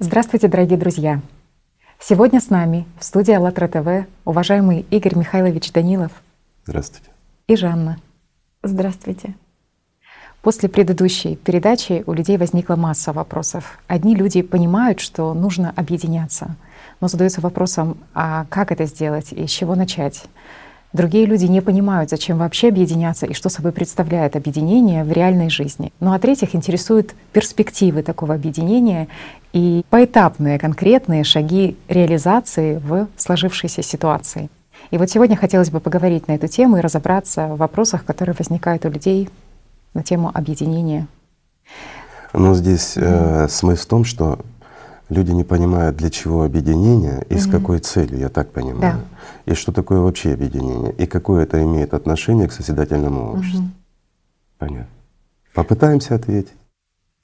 Здравствуйте, дорогие друзья! Сегодня с нами в студии АЛЛАТРА ТВ уважаемый Игорь Михайлович Данилов. Здравствуйте. И Жанна. Здравствуйте. После предыдущей передачи у людей возникла масса вопросов. Одни люди понимают, что нужно объединяться, но задаются вопросом, а как это сделать и с чего начать? Другие люди не понимают, зачем вообще объединяться и что собой представляет объединение в реальной жизни. Ну а третьих интересуют перспективы такого объединения и поэтапные конкретные шаги реализации в сложившейся ситуации. И вот сегодня хотелось бы поговорить на эту тему и разобраться в вопросах, которые возникают у людей на тему объединения. Ну здесь э, смысл в том, что люди не понимают, для чего объединение и mm-hmm. с какой целью, я так понимаю. Да. И что такое вообще объединение, и какое это имеет отношение к созидательному обществу. Mm-hmm. Понятно. Попытаемся ответить.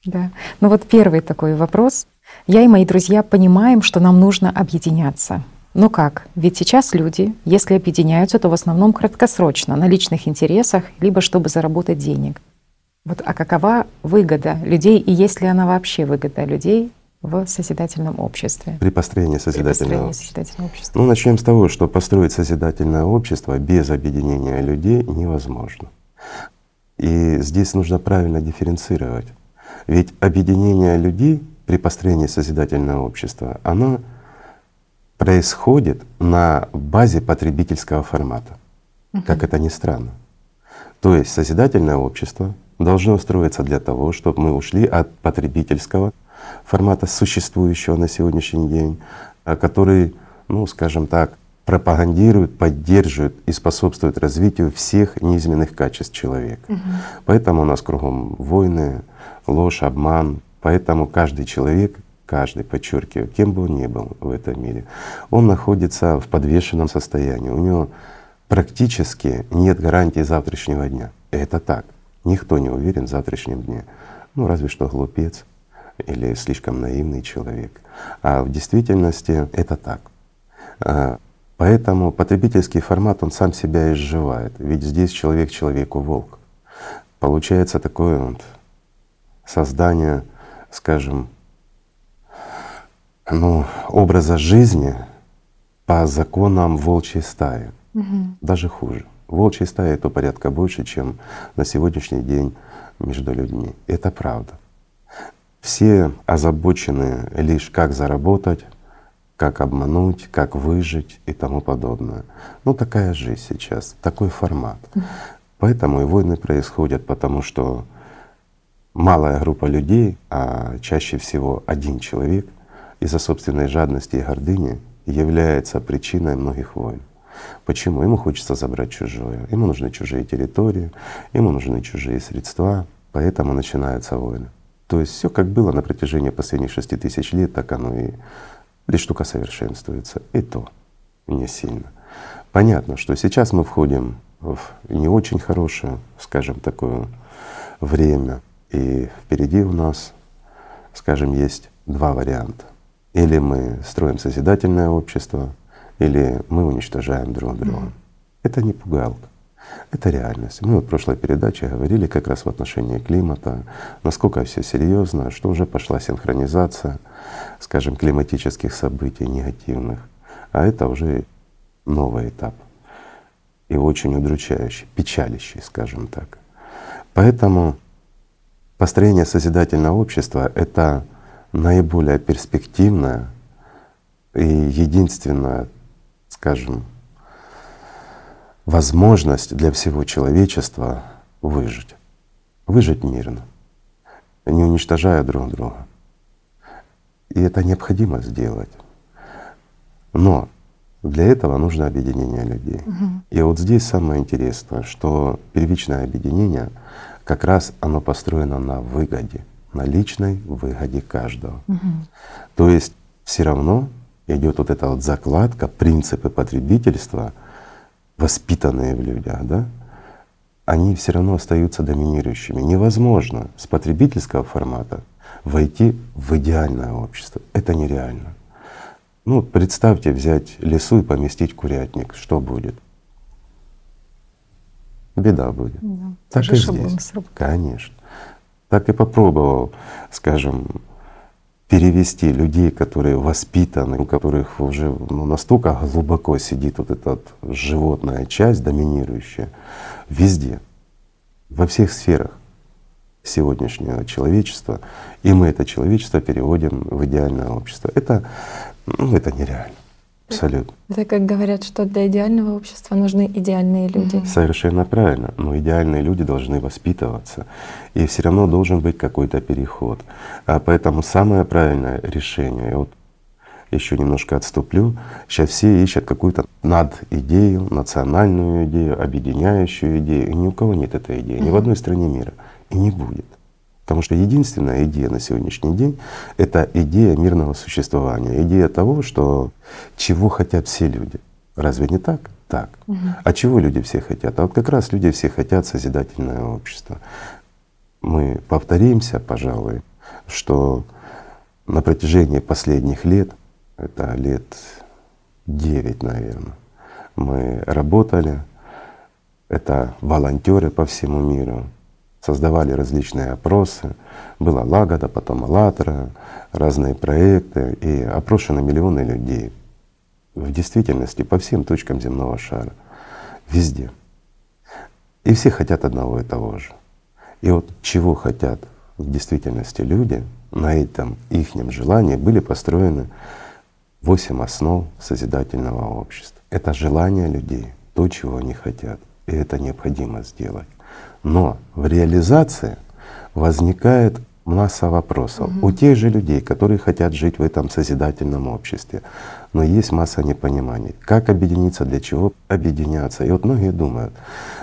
Да. Ну вот первый такой вопрос. Я и мои друзья понимаем, что нам нужно объединяться. Но как? Ведь сейчас люди, если объединяются, то в основном краткосрочно, на личных интересах, либо чтобы заработать денег. Вот, а какова выгода людей, и есть ли она вообще выгода людей в созидательном обществе. При построении созидательного, При построении созидательного общества. Ну, начнем с того, что построить созидательное общество без объединения людей невозможно. И здесь нужно правильно дифференцировать. Ведь объединение людей при построении созидательного общества, оно происходит на базе потребительского формата, угу. как это ни странно. То есть созидательное общество должно строиться для того, чтобы мы ушли от потребительского формата существующего на сегодняшний день, а, который, ну, скажем так, пропагандирует, поддерживает и способствует развитию всех низменных качеств человека. Угу. Поэтому у нас кругом войны, ложь, обман. Поэтому каждый человек, каждый, подчеркиваю, кем бы он ни был в этом мире, он находится в подвешенном состоянии. У него практически нет гарантии завтрашнего дня. Это так. Никто не уверен в завтрашнем дне. Ну, разве что глупец или слишком наивный человек. А в действительности это так. А, поэтому потребительский формат, он сам себя изживает. Ведь здесь человек человеку волк. Получается такое вот создание, скажем, ну, образа жизни по законам волчьей стаи. Угу. Даже хуже. Волчьей стаи это порядка больше, чем на сегодняшний день между людьми. Это правда. Все озабочены лишь как заработать, как обмануть, как выжить и тому подобное. Ну такая жизнь сейчас, такой формат. Поэтому и войны происходят, потому что малая группа людей, а чаще всего один человек, из-за собственной жадности и гордыни является причиной многих войн. Почему? Ему хочется забрать чужое, ему нужны чужие территории, ему нужны чужие средства, поэтому начинаются войны. То есть все как было на протяжении последних шести тысяч лет, так оно и лишь только совершенствуется. И то не сильно. Понятно, что сейчас мы входим в не очень хорошее, скажем, такое время, и впереди у нас, скажем, есть два варианта. Или мы строим созидательное общество, или мы уничтожаем друг друга. Mm. Это не пугалка. Это реальность. Мы вот в прошлой передаче говорили как раз в отношении климата, насколько все серьезно, что уже пошла синхронизация, скажем, климатических событий негативных. А это уже новый этап и очень удручающий, печалящий, скажем так. Поэтому построение созидательного общества — это наиболее перспективное и единственное, скажем, возможность для всего человечества выжить. Выжить мирно, не уничтожая друг друга. И это необходимо сделать. Но для этого нужно объединение людей. Угу. И вот здесь самое интересное, что первичное объединение как раз оно построено на выгоде, на личной выгоде каждого. Угу. То есть все равно идет вот эта вот закладка, принципы потребительства — воспитанные в людях, да, они все равно остаются доминирующими. Невозможно с потребительского формата войти в идеальное общество. Это нереально. Ну, представьте взять лесу и поместить курятник. Что будет? Беда будет. Да. Так и здесь. Конечно. Так и попробовал, скажем, перевести людей, которые воспитаны, у которых уже ну, настолько глубоко сидит вот эта вот животная часть, доминирующая, везде, во всех сферах сегодняшнего человечества, и мы это человечество переводим в идеальное общество. Это, ну, это нереально. Абсолютно. Это как говорят, что для идеального общества нужны идеальные люди. Совершенно правильно. Но идеальные люди должны воспитываться. И все равно должен быть какой-то переход. А поэтому самое правильное решение, вот еще немножко отступлю, сейчас все ищут какую-то над идею, национальную идею, объединяющую идею. И ни у кого нет этой идеи, ни в одной стране мира. И не будет. Потому что единственная идея на сегодняшний день — это идея мирного существования, идея того, что чего хотят все люди. Разве не так? Так. Угу. А чего люди все хотят? А вот как раз люди все хотят созидательное общество. Мы повторимся, пожалуй, что на протяжении последних лет, это лет девять, наверное, мы работали, это волонтеры по всему миру, создавали различные опросы. Была Лагода, потом АЛЛАТРА, разные проекты, и опрошены миллионы людей. В действительности по всем точкам земного шара, везде. И все хотят одного и того же. И вот чего хотят в действительности люди, на этом ихнем желании были построены восемь основ созидательного общества. Это желание людей, то, чего они хотят. И это необходимо сделать. Но в реализации возникает масса вопросов угу. у тех же людей, которые хотят жить в этом созидательном обществе. Но есть масса непониманий. Как объединиться, для чего объединяться. И вот многие думают,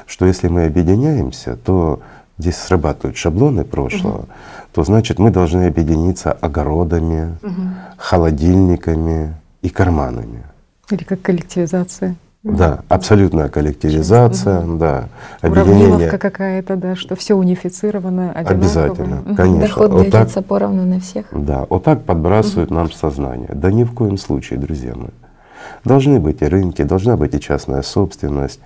что если мы объединяемся, то здесь срабатывают шаблоны прошлого, угу. то значит мы должны объединиться огородами, угу. холодильниками и карманами. Или как коллективизация. Да, абсолютная коллективизация, угу. да, объединение. какая-то, да, что все унифицировано, одинаково. Обязательно, угу. конечно. Доход вот делится так, поровну на всех. Да, вот так подбрасывают угу. нам сознание. Да ни в коем случае, друзья мои. Должны быть и рынки, должна быть и частная собственность,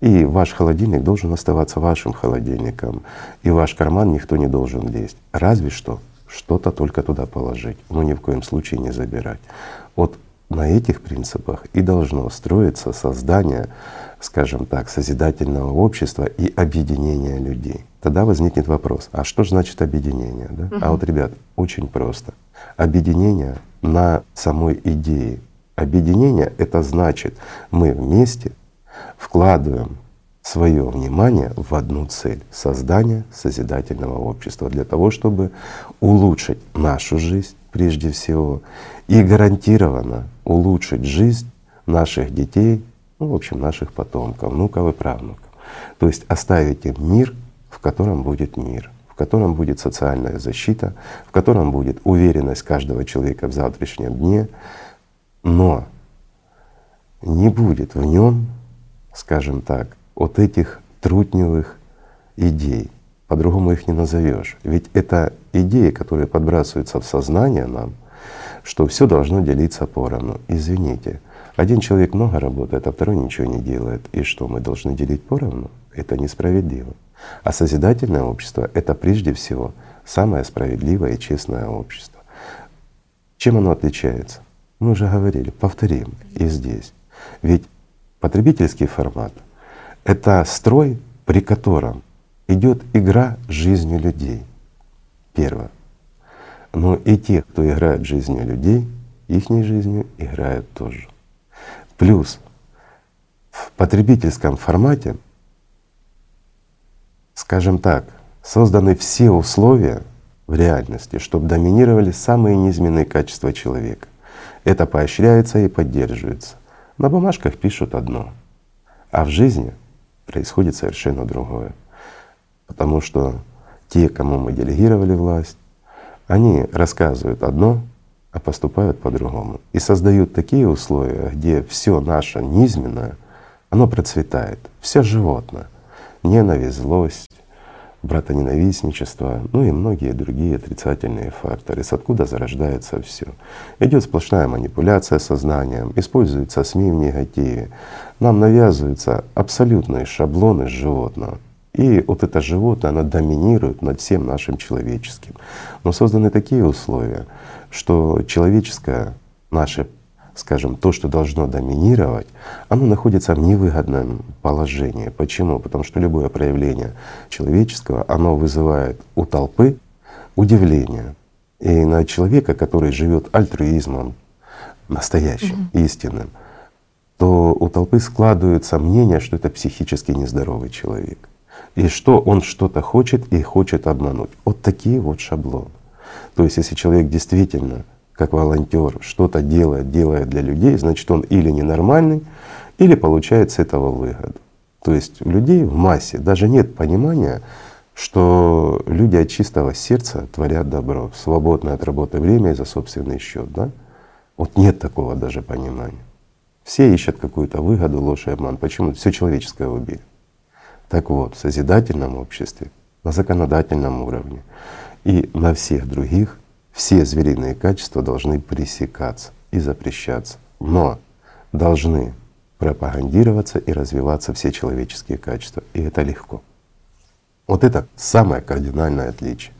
и ваш холодильник должен оставаться вашим холодильником, и ваш карман никто не должен лезть. Разве что что-то только туда положить, но ни в коем случае не забирать. Вот на этих принципах и должно строиться создание, скажем так, созидательного общества и объединения людей. Тогда возникнет вопрос, а что же значит объединение? Да? Угу. А вот, ребят, очень просто. Объединение на самой идее. Объединение — это значит, мы вместе вкладываем свое внимание в одну цель — создание созидательного общества для того, чтобы улучшить нашу жизнь прежде всего и гарантированно улучшить жизнь наших детей, ну, в общем, наших потомков, внуков и правнуков. То есть оставить им мир, в котором будет мир, в котором будет социальная защита, в котором будет уверенность каждого человека в завтрашнем дне, но не будет в нем, скажем так, вот этих трутневых идей. По-другому их не назовешь. Ведь это идеи, которые подбрасываются в сознание нам — что все должно делиться поровну. Извините, один человек много работает, а второй ничего не делает. И что, мы должны делить поровну? Это несправедливо. А созидательное общество — это прежде всего самое справедливое и честное общество. Чем оно отличается? Мы уже говорили, повторим и здесь. Ведь потребительский формат — это строй, при котором идет игра жизнью людей. Первое. Но и те, кто играет жизнью людей, их жизнью играют тоже. Плюс в потребительском формате, скажем так, созданы все условия в реальности, чтобы доминировали самые низменные качества человека. Это поощряется и поддерживается. На бумажках пишут одно, а в жизни происходит совершенно другое. Потому что те, кому мы делегировали власть, они рассказывают одно, а поступают по-другому. И создают такие условия, где все наше низменное, оно процветает, все животное. Ненависть, злость, братоненавистничество, ну и многие другие отрицательные факторы, с откуда зарождается все. Идет сплошная манипуляция сознанием, используются СМИ в негативе, нам навязываются абсолютные шаблоны животного. И вот это животное, оно доминирует над всем нашим человеческим. Но созданы такие условия, что человеческое наше скажем, то, что должно доминировать, оно находится в невыгодном положении. Почему? Потому что любое проявление человеческого, оно вызывает у толпы удивление. И на человека, который живет альтруизмом, настоящим, угу. истинным, то у толпы складывается мнение, что это психически нездоровый человек. И что он что-то хочет и хочет обмануть. Вот такие вот шаблоны. То есть если человек действительно как волонтер что-то делает, делает для людей, значит он или ненормальный, или получает с этого выгоду. То есть у людей в массе даже нет понимания, что люди от чистого сердца творят добро, свободное от работы время и за собственный счет. Да? Вот нет такого даже понимания. Все ищут какую-то выгоду, ложь и обман. Почему? Все человеческое убили. Так вот, в созидательном обществе, на законодательном уровне и на всех других все звериные качества должны пресекаться и запрещаться, но должны пропагандироваться и развиваться все человеческие качества, и это легко. Вот это самое кардинальное отличие.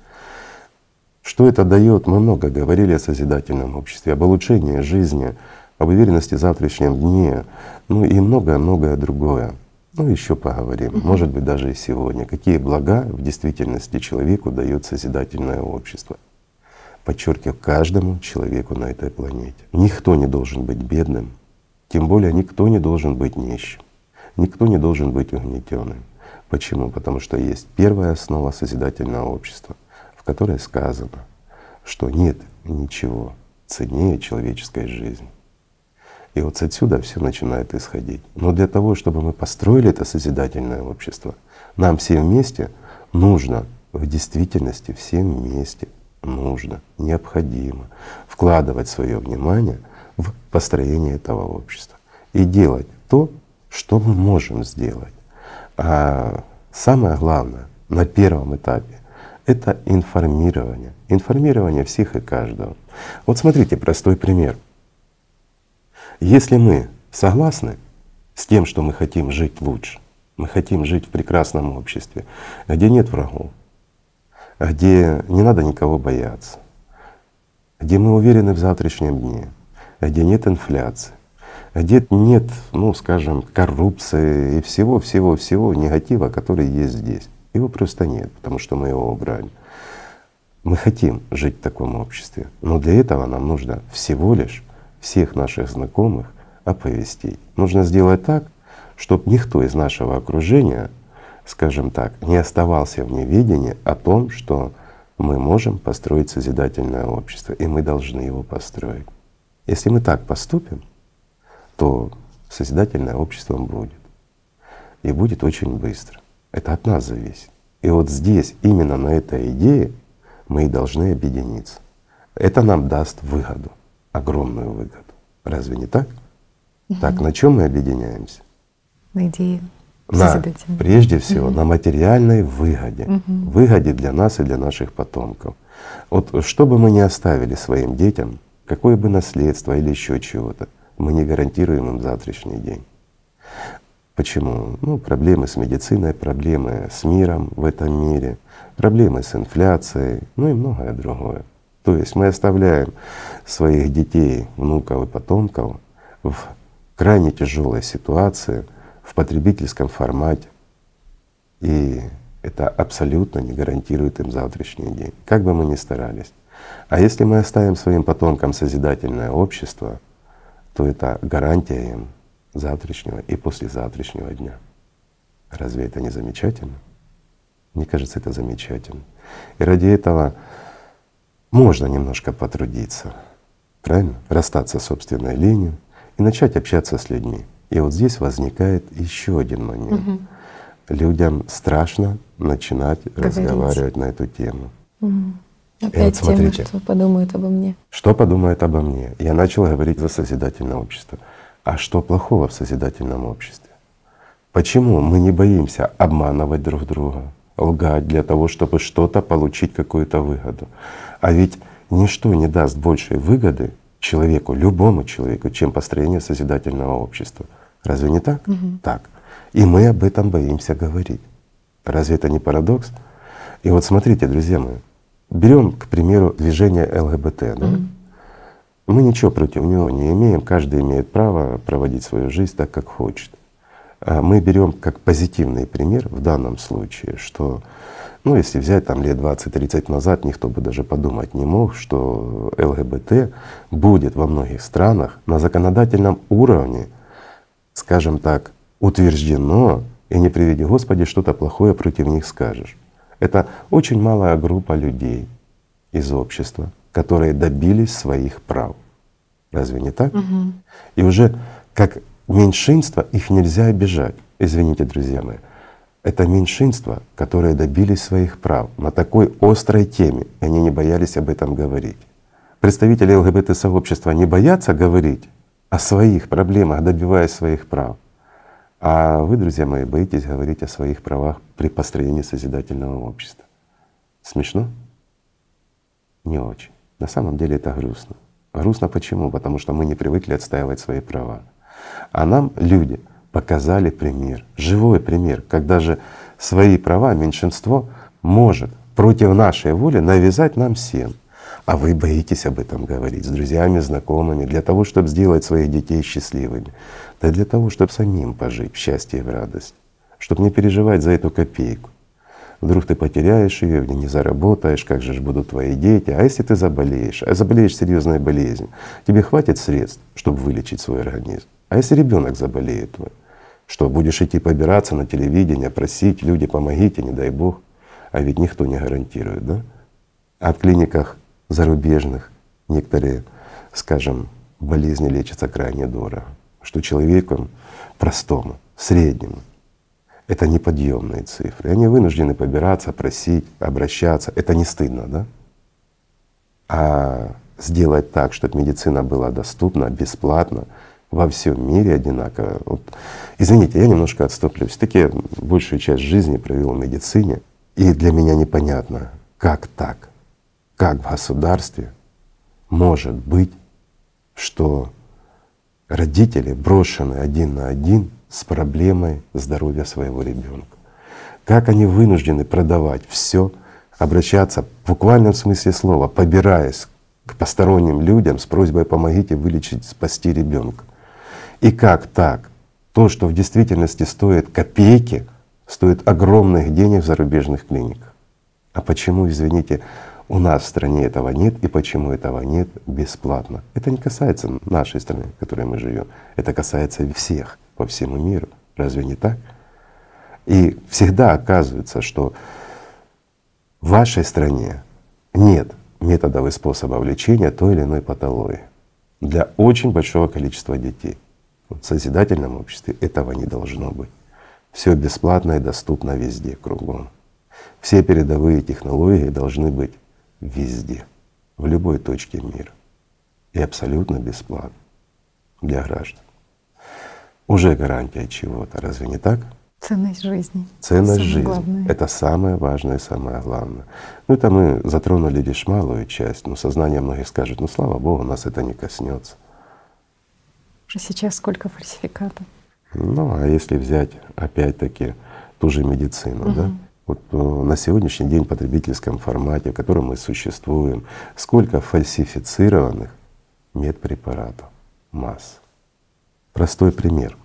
Что это дает? Мы много говорили о созидательном обществе, об улучшении жизни, об уверенности в завтрашнем дне, ну и многое-многое другое. Ну еще поговорим, может быть даже и сегодня. Какие блага в действительности человеку дает созидательное общество подчеркиваю, каждому человеку на этой планете. Никто не должен быть бедным, тем более никто не должен быть нищим, никто не должен быть угнетенным. Почему? Потому что есть первая основа созидательного общества, в которой сказано, что нет ничего ценнее человеческой жизни. И вот отсюда все начинает исходить. Но для того, чтобы мы построили это созидательное общество, нам всем вместе нужно в действительности всем вместе нужно, необходимо вкладывать свое внимание в построение этого общества и делать то, что мы можем сделать. А самое главное на первом этапе — это информирование. Информирование всех и каждого. Вот смотрите, простой пример. Если мы согласны с тем, что мы хотим жить лучше, мы хотим жить в прекрасном обществе, где нет врагов, где не надо никого бояться, где мы уверены в завтрашнем дне, где нет инфляции, где нет, ну скажем, коррупции и всего-всего-всего негатива, который есть здесь. Его просто нет, потому что мы его убрали. Мы хотим жить в таком обществе, но для этого нам нужно всего лишь всех наших знакомых оповестить. Нужно сделать так, чтобы никто из нашего окружения скажем так, не оставался в неведении о том, что мы можем построить созидательное общество, и мы должны его построить. Если мы так поступим, то созидательное общество будет. И будет очень быстро. Это от нас зависит. И вот здесь, именно на этой идее, мы и должны объединиться. Это нам даст выгоду, огромную выгоду. Разве не так? Угу. Так, на чем мы объединяемся? На идее на, прежде всего угу. на материальной выгоде, угу. выгоде для нас и для наших потомков. Вот что бы мы ни оставили своим детям, какое бы наследство или еще чего-то, мы не гарантируем им завтрашний день. Почему? Ну, проблемы с медициной, проблемы с миром в этом мире, проблемы с инфляцией, ну и многое другое. То есть мы оставляем своих детей, внуков и потомков в крайне тяжелой ситуации — в потребительском формате. И это абсолютно не гарантирует им завтрашний день, как бы мы ни старались. А если мы оставим своим потомкам созидательное общество, то это гарантия им завтрашнего и послезавтрашнего дня. Разве это не замечательно? Мне кажется, это замечательно. И ради этого можно немножко потрудиться, правильно? Расстаться с собственной линией и начать общаться с людьми. И вот здесь возникает еще один момент. Угу. Людям страшно начинать Говорить. разговаривать на эту тему. Угу. Опять вот тема, что подумают обо мне. Что подумают обо мне? Я начал говорить за созидательное общество. А что плохого в созидательном обществе? Почему мы не боимся обманывать друг друга, лгать для того, чтобы что-то получить, какую-то выгоду? А ведь ничто не даст большей выгоды человеку, любому человеку, чем построение созидательного общества. Разве не так? Угу. Так. И мы об этом боимся говорить. Разве это не парадокс? И вот смотрите, друзья мои, берем, к примеру, движение ЛГБТ. Да? Mm-hmm. Мы ничего против него не имеем, каждый имеет право проводить свою жизнь так, как хочет. А мы берем как позитивный пример в данном случае, что ну, если взять там лет 20-30 назад, никто бы даже подумать не мог, что ЛГБТ будет во многих странах на законодательном уровне, скажем так, утверждено, и не приведи Господи, что-то плохое против них скажешь. Это очень малая группа людей из общества, которые добились своих прав. Разве не так? Угу. И уже как меньшинство их нельзя обижать. Извините, друзья мои это меньшинство, которые добились своих прав на такой острой теме, и они не боялись об этом говорить. Представители ЛГБТ-сообщества не боятся говорить о своих проблемах, добиваясь своих прав. А вы, друзья мои, боитесь говорить о своих правах при построении созидательного общества. Смешно? Не очень. На самом деле это грустно. Грустно почему? Потому что мы не привыкли отстаивать свои права. А нам люди — показали пример, живой пример, как даже свои права меньшинство может против нашей воли навязать нам всем. А вы боитесь об этом говорить с друзьями, знакомыми, для того, чтобы сделать своих детей счастливыми, да для того, чтобы самим пожить в счастье и в радость, чтобы не переживать за эту копейку. Вдруг ты потеряешь ее, не заработаешь, как же будут твои дети. А если ты заболеешь, а заболеешь серьезной болезнью, тебе хватит средств, чтобы вылечить свой организм. А если ребенок заболеет твой, что будешь идти побираться на телевидение, просить, люди, помогите, не дай Бог. А ведь никто не гарантирует, да? А в клиниках зарубежных некоторые, скажем, болезни лечатся крайне дорого, что человеку простому, среднему, это неподъемные цифры. Они вынуждены побираться, просить, обращаться. Это не стыдно, да? А сделать так, чтобы медицина была доступна, бесплатно, во всем мире одинаково. Вот, извините, я немножко отступлю. Все-таки большую часть жизни провел в медицине, и для меня непонятно, как так, как в государстве может быть, что родители брошены один на один с проблемой здоровья своего ребенка. Как они вынуждены продавать все, обращаться в буквальном смысле слова, побираясь к посторонним людям с просьбой помогите вылечить, спасти ребенка. И как так? То, что в действительности стоит копейки, стоит огромных денег в зарубежных клиниках. А почему, извините, у нас в стране этого нет и почему этого нет бесплатно? Это не касается нашей страны, в которой мы живем. Это касается всех по всему миру. Разве не так? И всегда оказывается, что в вашей стране нет методов и способов лечения той или иной патологии для очень большого количества детей. В созидательном обществе этого не должно быть. Все бесплатно и доступно везде, кругом. Все передовые технологии должны быть везде, в любой точке мира. И абсолютно бесплатно для граждан. Уже гарантия чего-то, разве не так? Ценность жизни. Ценность самое жизни. Главное. Это самое важное и самое главное. Ну это мы затронули лишь малую часть, но сознание многих скажет, ну слава Богу, нас это не коснется. Уже сейчас сколько фальсификатов? Ну, а если взять опять-таки ту же медицину, угу. да? Вот э, на сегодняшний день в потребительском формате, в котором мы существуем, сколько фальсифицированных медпрепаратов, масс. Простой пример.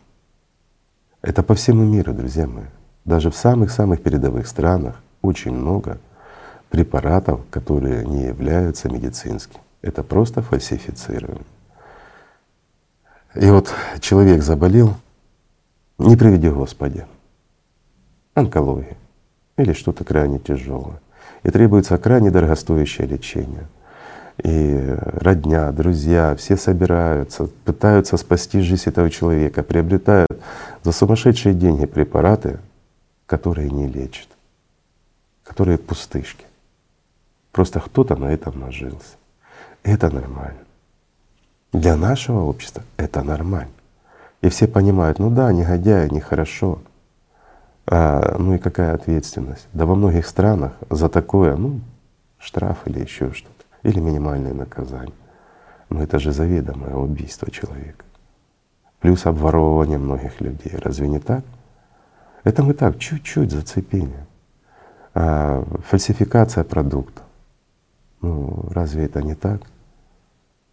Это по всему миру, друзья мои. Даже в самых-самых передовых странах очень много препаратов, которые не являются медицинскими. Это просто фальсифицирование. И вот человек заболел, не приведи Господи, онкология или что-то крайне тяжелое. И требуется крайне дорогостоящее лечение. И родня, друзья, все собираются, пытаются спасти жизнь этого человека, приобретают за сумасшедшие деньги препараты, которые не лечат, которые пустышки. Просто кто-то на этом нажился. Это нормально. Для нашего общества это нормально. И все понимают, ну да, негодяи, нехорошо. А, ну и какая ответственность? Да во многих странах за такое, ну, штраф или еще что-то, или минимальное наказание. Но это же заведомое убийство человека. Плюс обворовывание многих людей. Разве не так? Это мы так, чуть-чуть зацепение. А фальсификация продукта. Ну, разве это не так?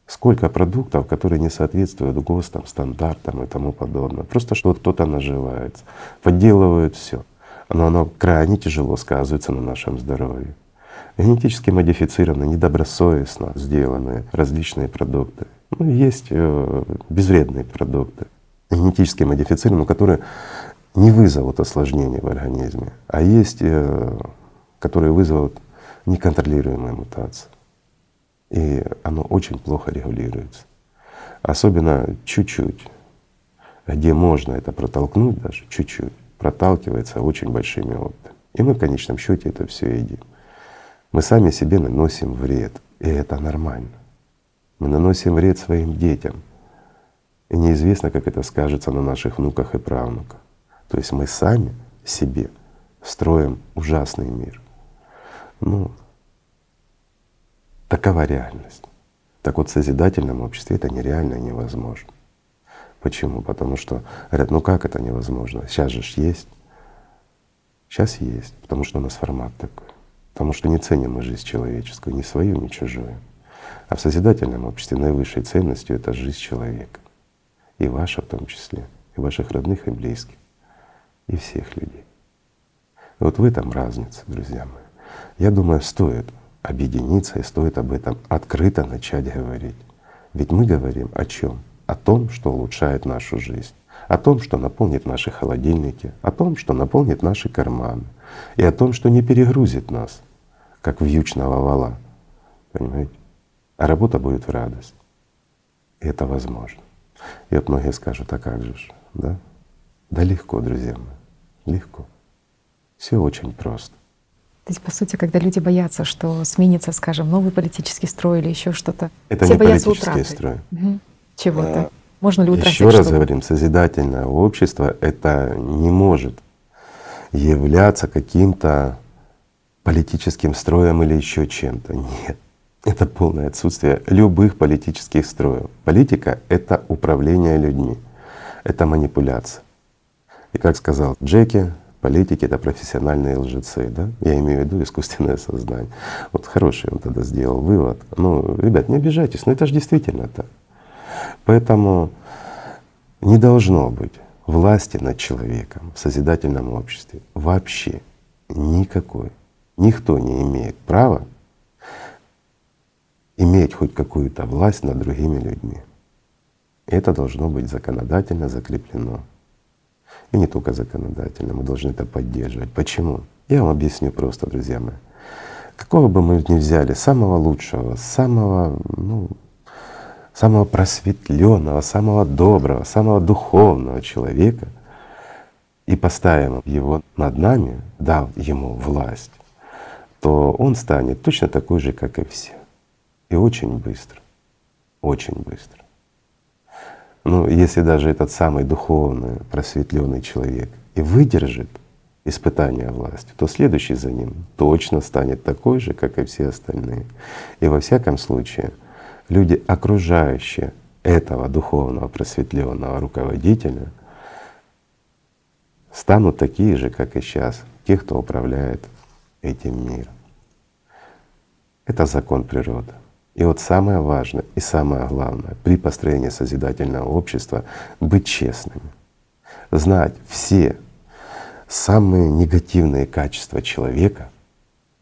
Сколько продуктов, которые не соответствуют ГОСТам, стандартам и тому подобное. Просто что кто-то наживается, подделывают все. Но оно крайне тяжело сказывается на нашем здоровье. Генетически модифицированные, недобросовестно сделанные различные продукты. Ну, есть э, безвредные продукты, генетически модифицированные, которые не вызовут осложнений в организме, а есть, э, которые вызовут неконтролируемые мутации и оно очень плохо регулируется. Особенно чуть-чуть, где можно это протолкнуть даже чуть-чуть, проталкивается очень большими опытами. И мы в конечном счете это все едим. Мы сами себе наносим вред, и это нормально. Мы наносим вред своим детям. И неизвестно, как это скажется на наших внуках и правнуках. То есть мы сами себе строим ужасный мир. Ну, Такова реальность. Так вот в созидательном обществе это нереально и невозможно. Почему? Потому что говорят, ну как это невозможно? Сейчас же есть. Сейчас есть, потому что у нас формат такой. Потому что не ценим мы жизнь человеческую, ни свою, ни чужую. А в созидательном обществе наивысшей ценностью это жизнь человека. И ваша в том числе, и ваших родных и близких, и всех людей. И вот в этом разница, друзья мои. Я думаю, стоит объединиться и стоит об этом открыто начать говорить. Ведь мы говорим о чем? О том, что улучшает нашу жизнь, о том, что наполнит наши холодильники, о том, что наполнит наши карманы, и о том, что не перегрузит нас, как вьючного вала. Понимаете? А работа будет в радость. И это возможно. И вот многие скажут, а как же, да? Да легко, друзья мои, легко. Все очень просто. То есть, по сути, когда люди боятся, что сменится, скажем, новый политический строй или еще что-то, это все не боятся политический утраты. строй. Угу. Чего-то. А, Можно ли утратить Еще раз что-то? говорим, созидательное общество это не может являться каким-то политическим строем или еще чем-то. Нет. Это полное отсутствие любых политических строев. Политика — это управление людьми, это манипуляция. И как сказал Джеки, Политики — это профессиональные лжецы, да? Я имею в виду искусственное сознание. Вот хороший он тогда сделал вывод. Ну, ребят, не обижайтесь, но это же действительно так. Поэтому не должно быть власти над человеком в созидательном обществе вообще никакой. Никто не имеет права иметь хоть какую-то власть над другими людьми. Это должно быть законодательно закреплено. И не только законодательно, мы должны это поддерживать. Почему? Я вам объясню просто, друзья мои. Какого бы мы ни взяли, самого лучшего, самого, ну, самого просветленного, самого доброго, самого духовного человека и поставим его над нами, дав ему власть, то он станет точно такой же, как и все. И очень быстро, очень быстро. Ну, если даже этот самый духовный, просветленный человек и выдержит испытания власти, то следующий за ним точно станет такой же, как и все остальные. И во всяком случае люди, окружающие этого духовного просветленного руководителя, станут такие же, как и сейчас, те, кто управляет этим миром. Это закон природы. И вот самое важное и самое главное при построении созидательного общества — быть честными, знать все самые негативные качества человека,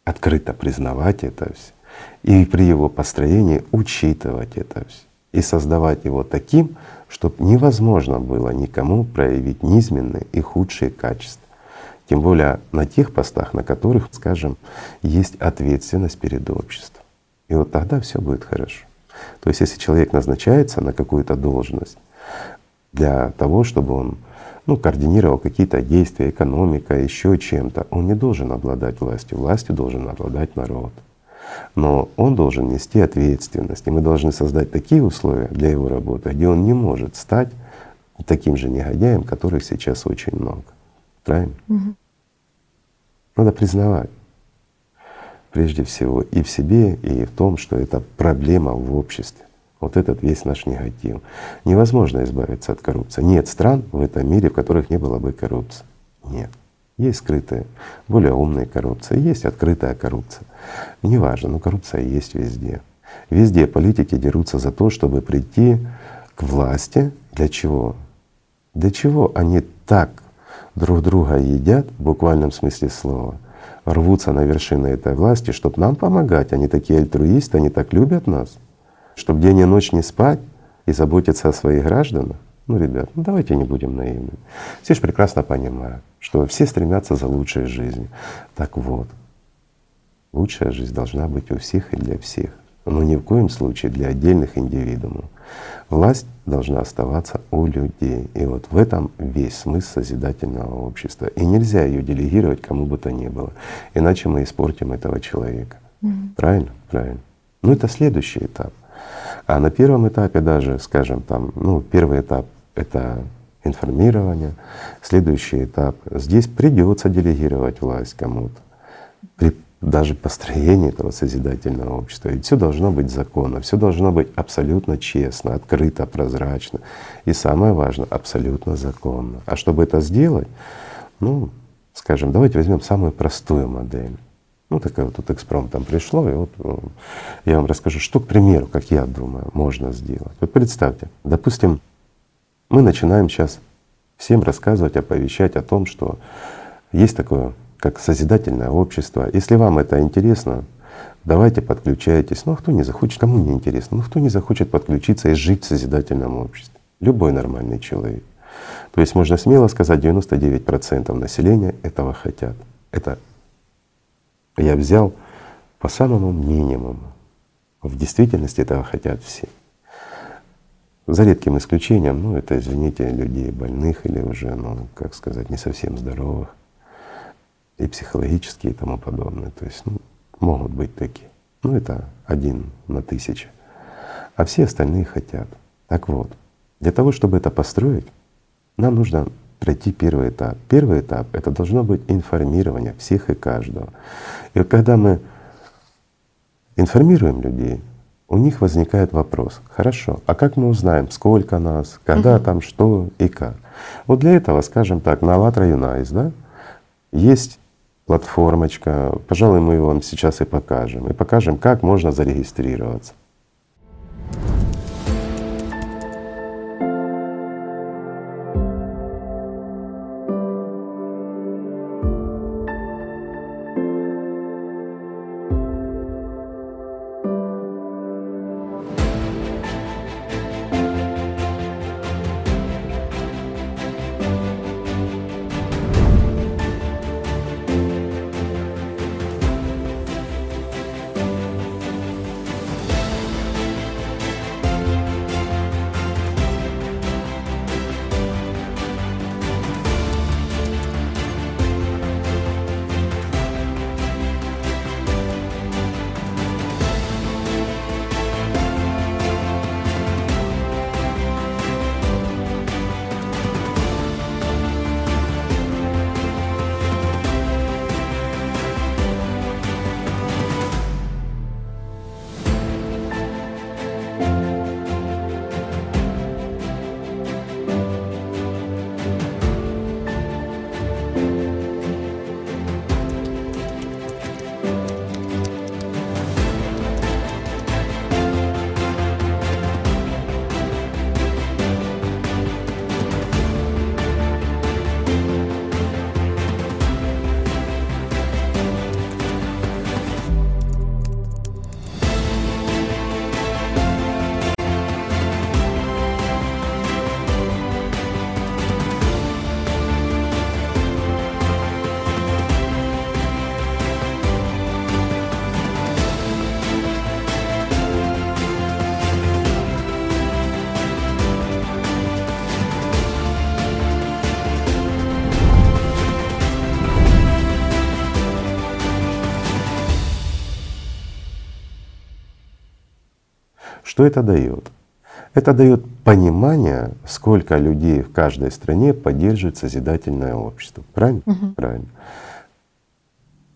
открыто признавать это все, и при его построении учитывать это все, и создавать его таким, чтобы невозможно было никому проявить низменные и худшие качества. Тем более на тех постах, на которых, скажем, есть ответственность перед обществом. И вот тогда все будет хорошо. То есть если человек назначается на какую-то должность для того, чтобы он ну, координировал какие-то действия, экономика, еще чем-то, он не должен обладать властью. Властью должен обладать народ. Но он должен нести ответственность. И мы должны создать такие условия для его работы, где он не может стать таким же негодяем, которых сейчас очень много. Правильно? Мгм. Надо признавать прежде всего и в себе, и в том, что это проблема в обществе. Вот этот весь наш негатив. Невозможно избавиться от коррупции. Нет стран в этом мире, в которых не было бы коррупции. Нет. Есть скрытая, более умная коррупция, есть открытая коррупция. Неважно, но коррупция есть везде. Везде политики дерутся за то, чтобы прийти к власти. Для чего? Для чего они так друг друга едят в буквальном смысле слова, рвутся на вершины этой власти, чтобы нам помогать. Они такие альтруисты, они так любят нас, чтобы день и ночь не спать и заботиться о своих гражданах. Ну, ребят, ну давайте не будем наивными. Все же прекрасно понимают, что все стремятся за лучшей жизнью. Так вот, лучшая жизнь должна быть у всех и для всех, но ни в коем случае для отдельных индивидуумов. Власть должна оставаться у людей. И вот в этом весь смысл созидательного общества. И нельзя ее делегировать кому бы то ни было, иначе мы испортим этого человека. Mm-hmm. Правильно? Правильно. Ну это следующий этап. А на первом этапе даже, скажем, там, ну, первый этап — это информирование, следующий этап — здесь придется делегировать власть кому-то. Даже построение этого созидательного общества. Ведь все должно быть законно, все должно быть абсолютно честно, открыто, прозрачно. И самое важное — абсолютно законно. А чтобы это сделать, ну, скажем, давайте возьмем самую простую модель. Ну, такая вот тут экспромтом пришло, и вот ну, я вам расскажу, что, к примеру, как я думаю, можно сделать. Вот представьте, допустим, мы начинаем сейчас всем рассказывать, оповещать о том, что есть такое как созидательное общество. Если вам это интересно, давайте подключайтесь. Ну а кто не захочет, кому не интересно? Ну кто не захочет подключиться и жить в созидательном обществе? Любой нормальный человек. То есть можно смело сказать, 99% населения этого хотят. Это я взял по самому минимуму. В действительности этого хотят все. За редким исключением, ну это, извините, людей больных или уже, ну, как сказать, не совсем здоровых и психологические и тому подобное. То есть ну, могут быть такие. Ну это один на тысячу. А все остальные хотят. Так вот, для того, чтобы это построить, нам нужно пройти первый этап. Первый этап — это должно быть информирование всех и каждого. И вот когда мы информируем людей, у них возникает вопрос, хорошо, а как мы узнаем, сколько нас, когда угу. там, что и как? Вот для этого, скажем так, на АЛЛАТРА Юнайс, да, есть платформочка. Пожалуй, мы вам сейчас и покажем. И покажем, как можно зарегистрироваться. Что это дает? Это дает понимание, сколько людей в каждой стране поддерживает созидательное общество. Правильно? Угу. Правильно.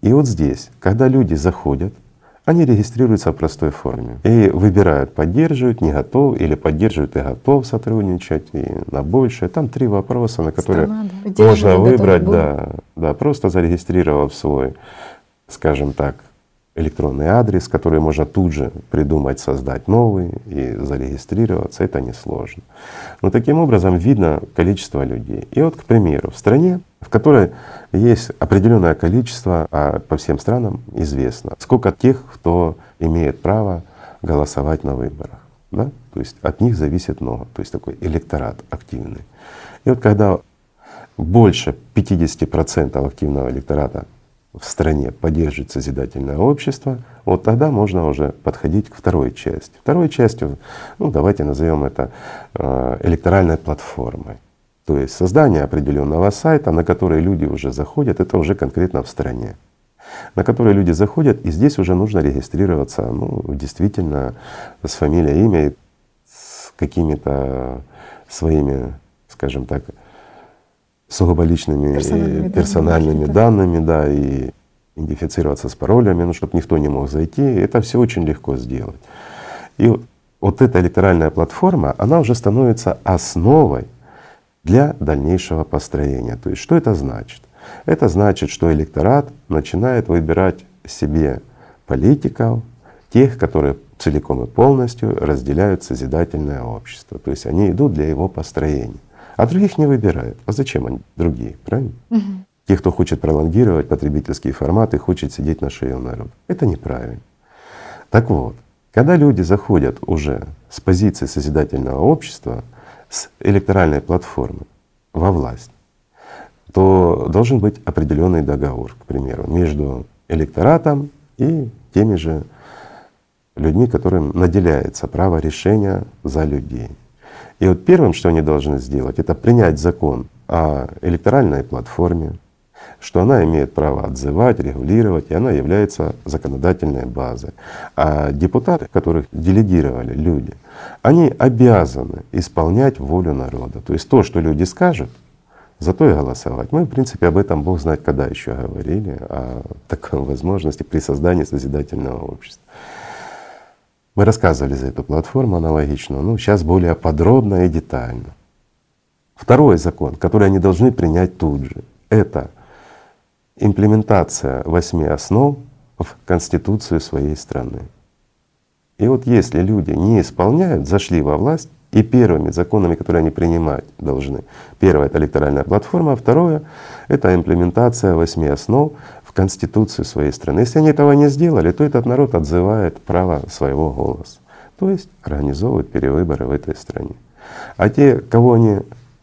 И вот здесь, когда люди заходят, они регистрируются в простой форме и выбирают, поддерживают, не готов или поддерживают и готов сотрудничать, и на большее. Там три вопроса, на которые да. можно выбрать, да, да, просто зарегистрировав свой, скажем так, электронный адрес, который можно тут же придумать, создать новый и зарегистрироваться, это несложно. Но таким образом видно количество людей. И вот, к примеру, в стране, в которой есть определенное количество, а по всем странам известно, сколько тех, кто имеет право голосовать на выборах. Да? То есть от них зависит много, то есть такой электорат активный. И вот когда больше 50% активного электората в стране поддерживает созидательное общество, вот тогда можно уже подходить к второй части. Второй частью, ну давайте назовем это э, электоральной платформой. То есть создание определенного сайта, на который люди уже заходят, это уже конкретно в стране, на который люди заходят, и здесь уже нужно регистрироваться, ну, действительно, с фамилией, имя, с какими-то своими, скажем так, сугубо личными персональными, персональными данными, данными, да, и идентифицироваться с паролями, ну, чтобы никто не мог зайти. Это все очень легко сделать. И вот эта электоральная платформа, она уже становится основой для дальнейшего построения. То есть что это значит? Это значит, что электорат начинает выбирать себе политиков, тех, которые целиком и полностью разделяют созидательное общество. То есть они идут для его построения а других не выбирает. А зачем они другие, правильно? Угу. Те, кто хочет пролонгировать потребительские форматы, хочет сидеть на шее у народа. Это неправильно. Так вот, когда люди заходят уже с позиции созидательного общества, с электоральной платформы во власть, то должен быть определенный договор, к примеру, между электоратом и теми же людьми, которым наделяется право решения за людей. И вот первым, что они должны сделать, это принять закон о электоральной платформе, что она имеет право отзывать, регулировать, и она является законодательной базой. А депутаты, которых делегировали люди, они обязаны исполнять волю народа. То есть то, что люди скажут, зато и голосовать. Мы, в принципе, об этом Бог знает, когда еще говорили, о такой возможности при создании созидательного общества. Мы рассказывали за эту платформу аналогичную, ну сейчас более подробно и детально. Второй закон, который они должны принять тут же, это имплементация восьми основ в Конституцию своей страны. И вот если люди не исполняют, зашли во власть, и первыми законами, которые они принимать должны, первое — это электоральная платформа, а второе — это имплементация восьми основ в Конституцию своей страны. Если они этого не сделали, то этот народ отзывает право своего голоса, то есть организовывает перевыборы в этой стране. А те, кого они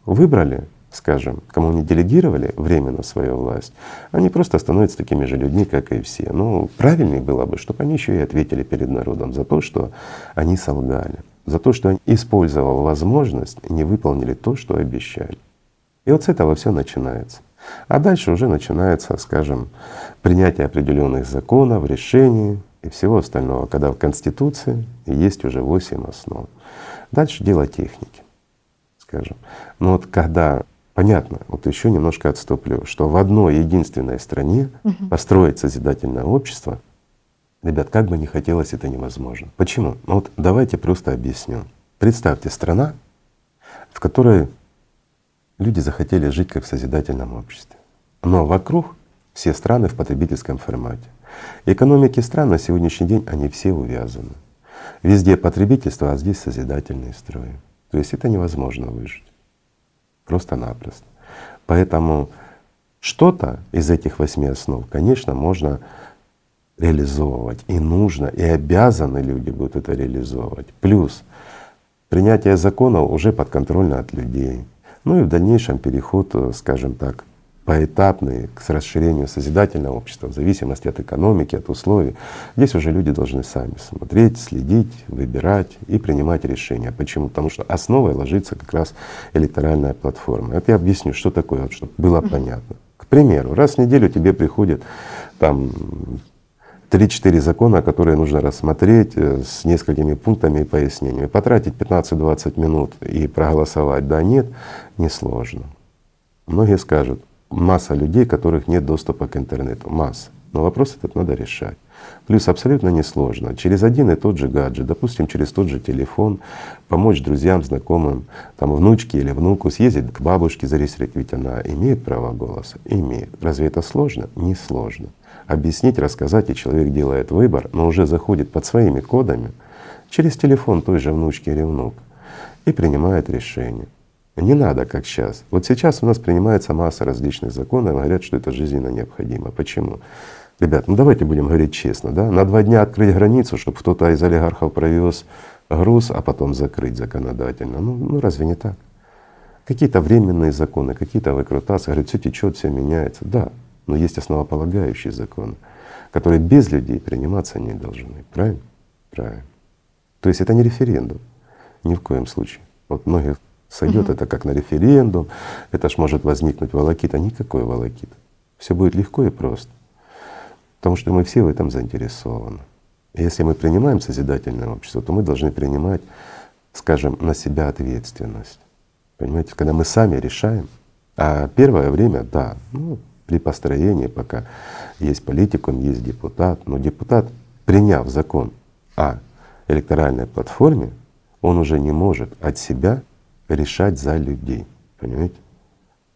выбрали, скажем, кому они делегировали временно свою власть, они просто становятся такими же людьми, как и все. Ну, правильнее было бы, чтобы они еще и ответили перед народом за то, что они солгали, за то, что они, использовав возможность, не выполнили то, что обещали. И вот с этого все начинается. А дальше уже начинается, скажем, принятие определенных законов, решений и всего остального, когда в Конституции есть уже восемь основ. Дальше дело техники, скажем. Но вот когда Понятно, вот еще немножко отступлю, что в одной единственной стране угу. построить созидательное общество, ребят, как бы не хотелось, это невозможно. Почему? Ну вот давайте просто объясню. Представьте страна, в которой люди захотели жить как в созидательном обществе. Но вокруг все страны в потребительском формате. Экономики стран на сегодняшний день, они все увязаны. Везде потребительство, а здесь созидательные строи. То есть это невозможно выжить. Просто-напросто. Поэтому что-то из этих восьми основ, конечно, можно реализовывать. И нужно, и обязаны люди будут это реализовывать. Плюс принятие законов уже подконтрольно от людей. Ну и в дальнейшем переход, э, скажем так, поэтапный к расширению созидательного общества в зависимости от экономики, от условий. Здесь уже люди должны сами смотреть, следить, выбирать и принимать решения. Почему? Потому что основой ложится как раз электоральная платформа. Это я объясню, что такое, вот, чтобы было понятно. К примеру, раз в неделю тебе приходит там три-четыре закона, которые нужно рассмотреть э, с несколькими пунктами и пояснениями. Потратить 15-20 минут и проголосовать да-нет несложно. Многие скажут, масса людей, которых нет доступа к интернету, масса. Но вопрос этот надо решать. Плюс абсолютно несложно. Через один и тот же гаджет, допустим, через тот же телефон, помочь друзьям, знакомым, там, внучке или внуку съездить к бабушке зарегистрировать, ведь она имеет право голоса? Имеет. Разве это сложно? Не сложно. Объяснить, рассказать, и человек делает выбор, но уже заходит под своими кодами через телефон той же внучки или внука и принимает решение. Не надо, как сейчас. Вот сейчас у нас принимается масса различных законов, говорят, что это жизненно необходимо. Почему? Ребят, ну давайте будем говорить честно, да? На два дня открыть границу, чтобы кто-то из олигархов провез груз, а потом закрыть законодательно. Ну, ну разве не так? Какие-то временные законы, какие-то выкрутасы, говорят, все течет, все меняется. Да, но есть основополагающие законы, которые без людей приниматься не должны. Правильно? Правильно. То есть это не референдум. Ни в коем случае. Вот многих сойдет угу. это как на референдум, это ж может возникнуть волокита. Никакой волокита. Все будет легко и просто. Потому что мы все в этом заинтересованы. И если мы принимаем созидательное общество, то мы должны принимать, скажем, на себя ответственность. Понимаете, когда мы сами решаем, а первое время, да, ну, при построении, пока есть политикум, есть депутат, но депутат, приняв закон о электоральной платформе, он уже не может от себя решать за людей. Понимаете?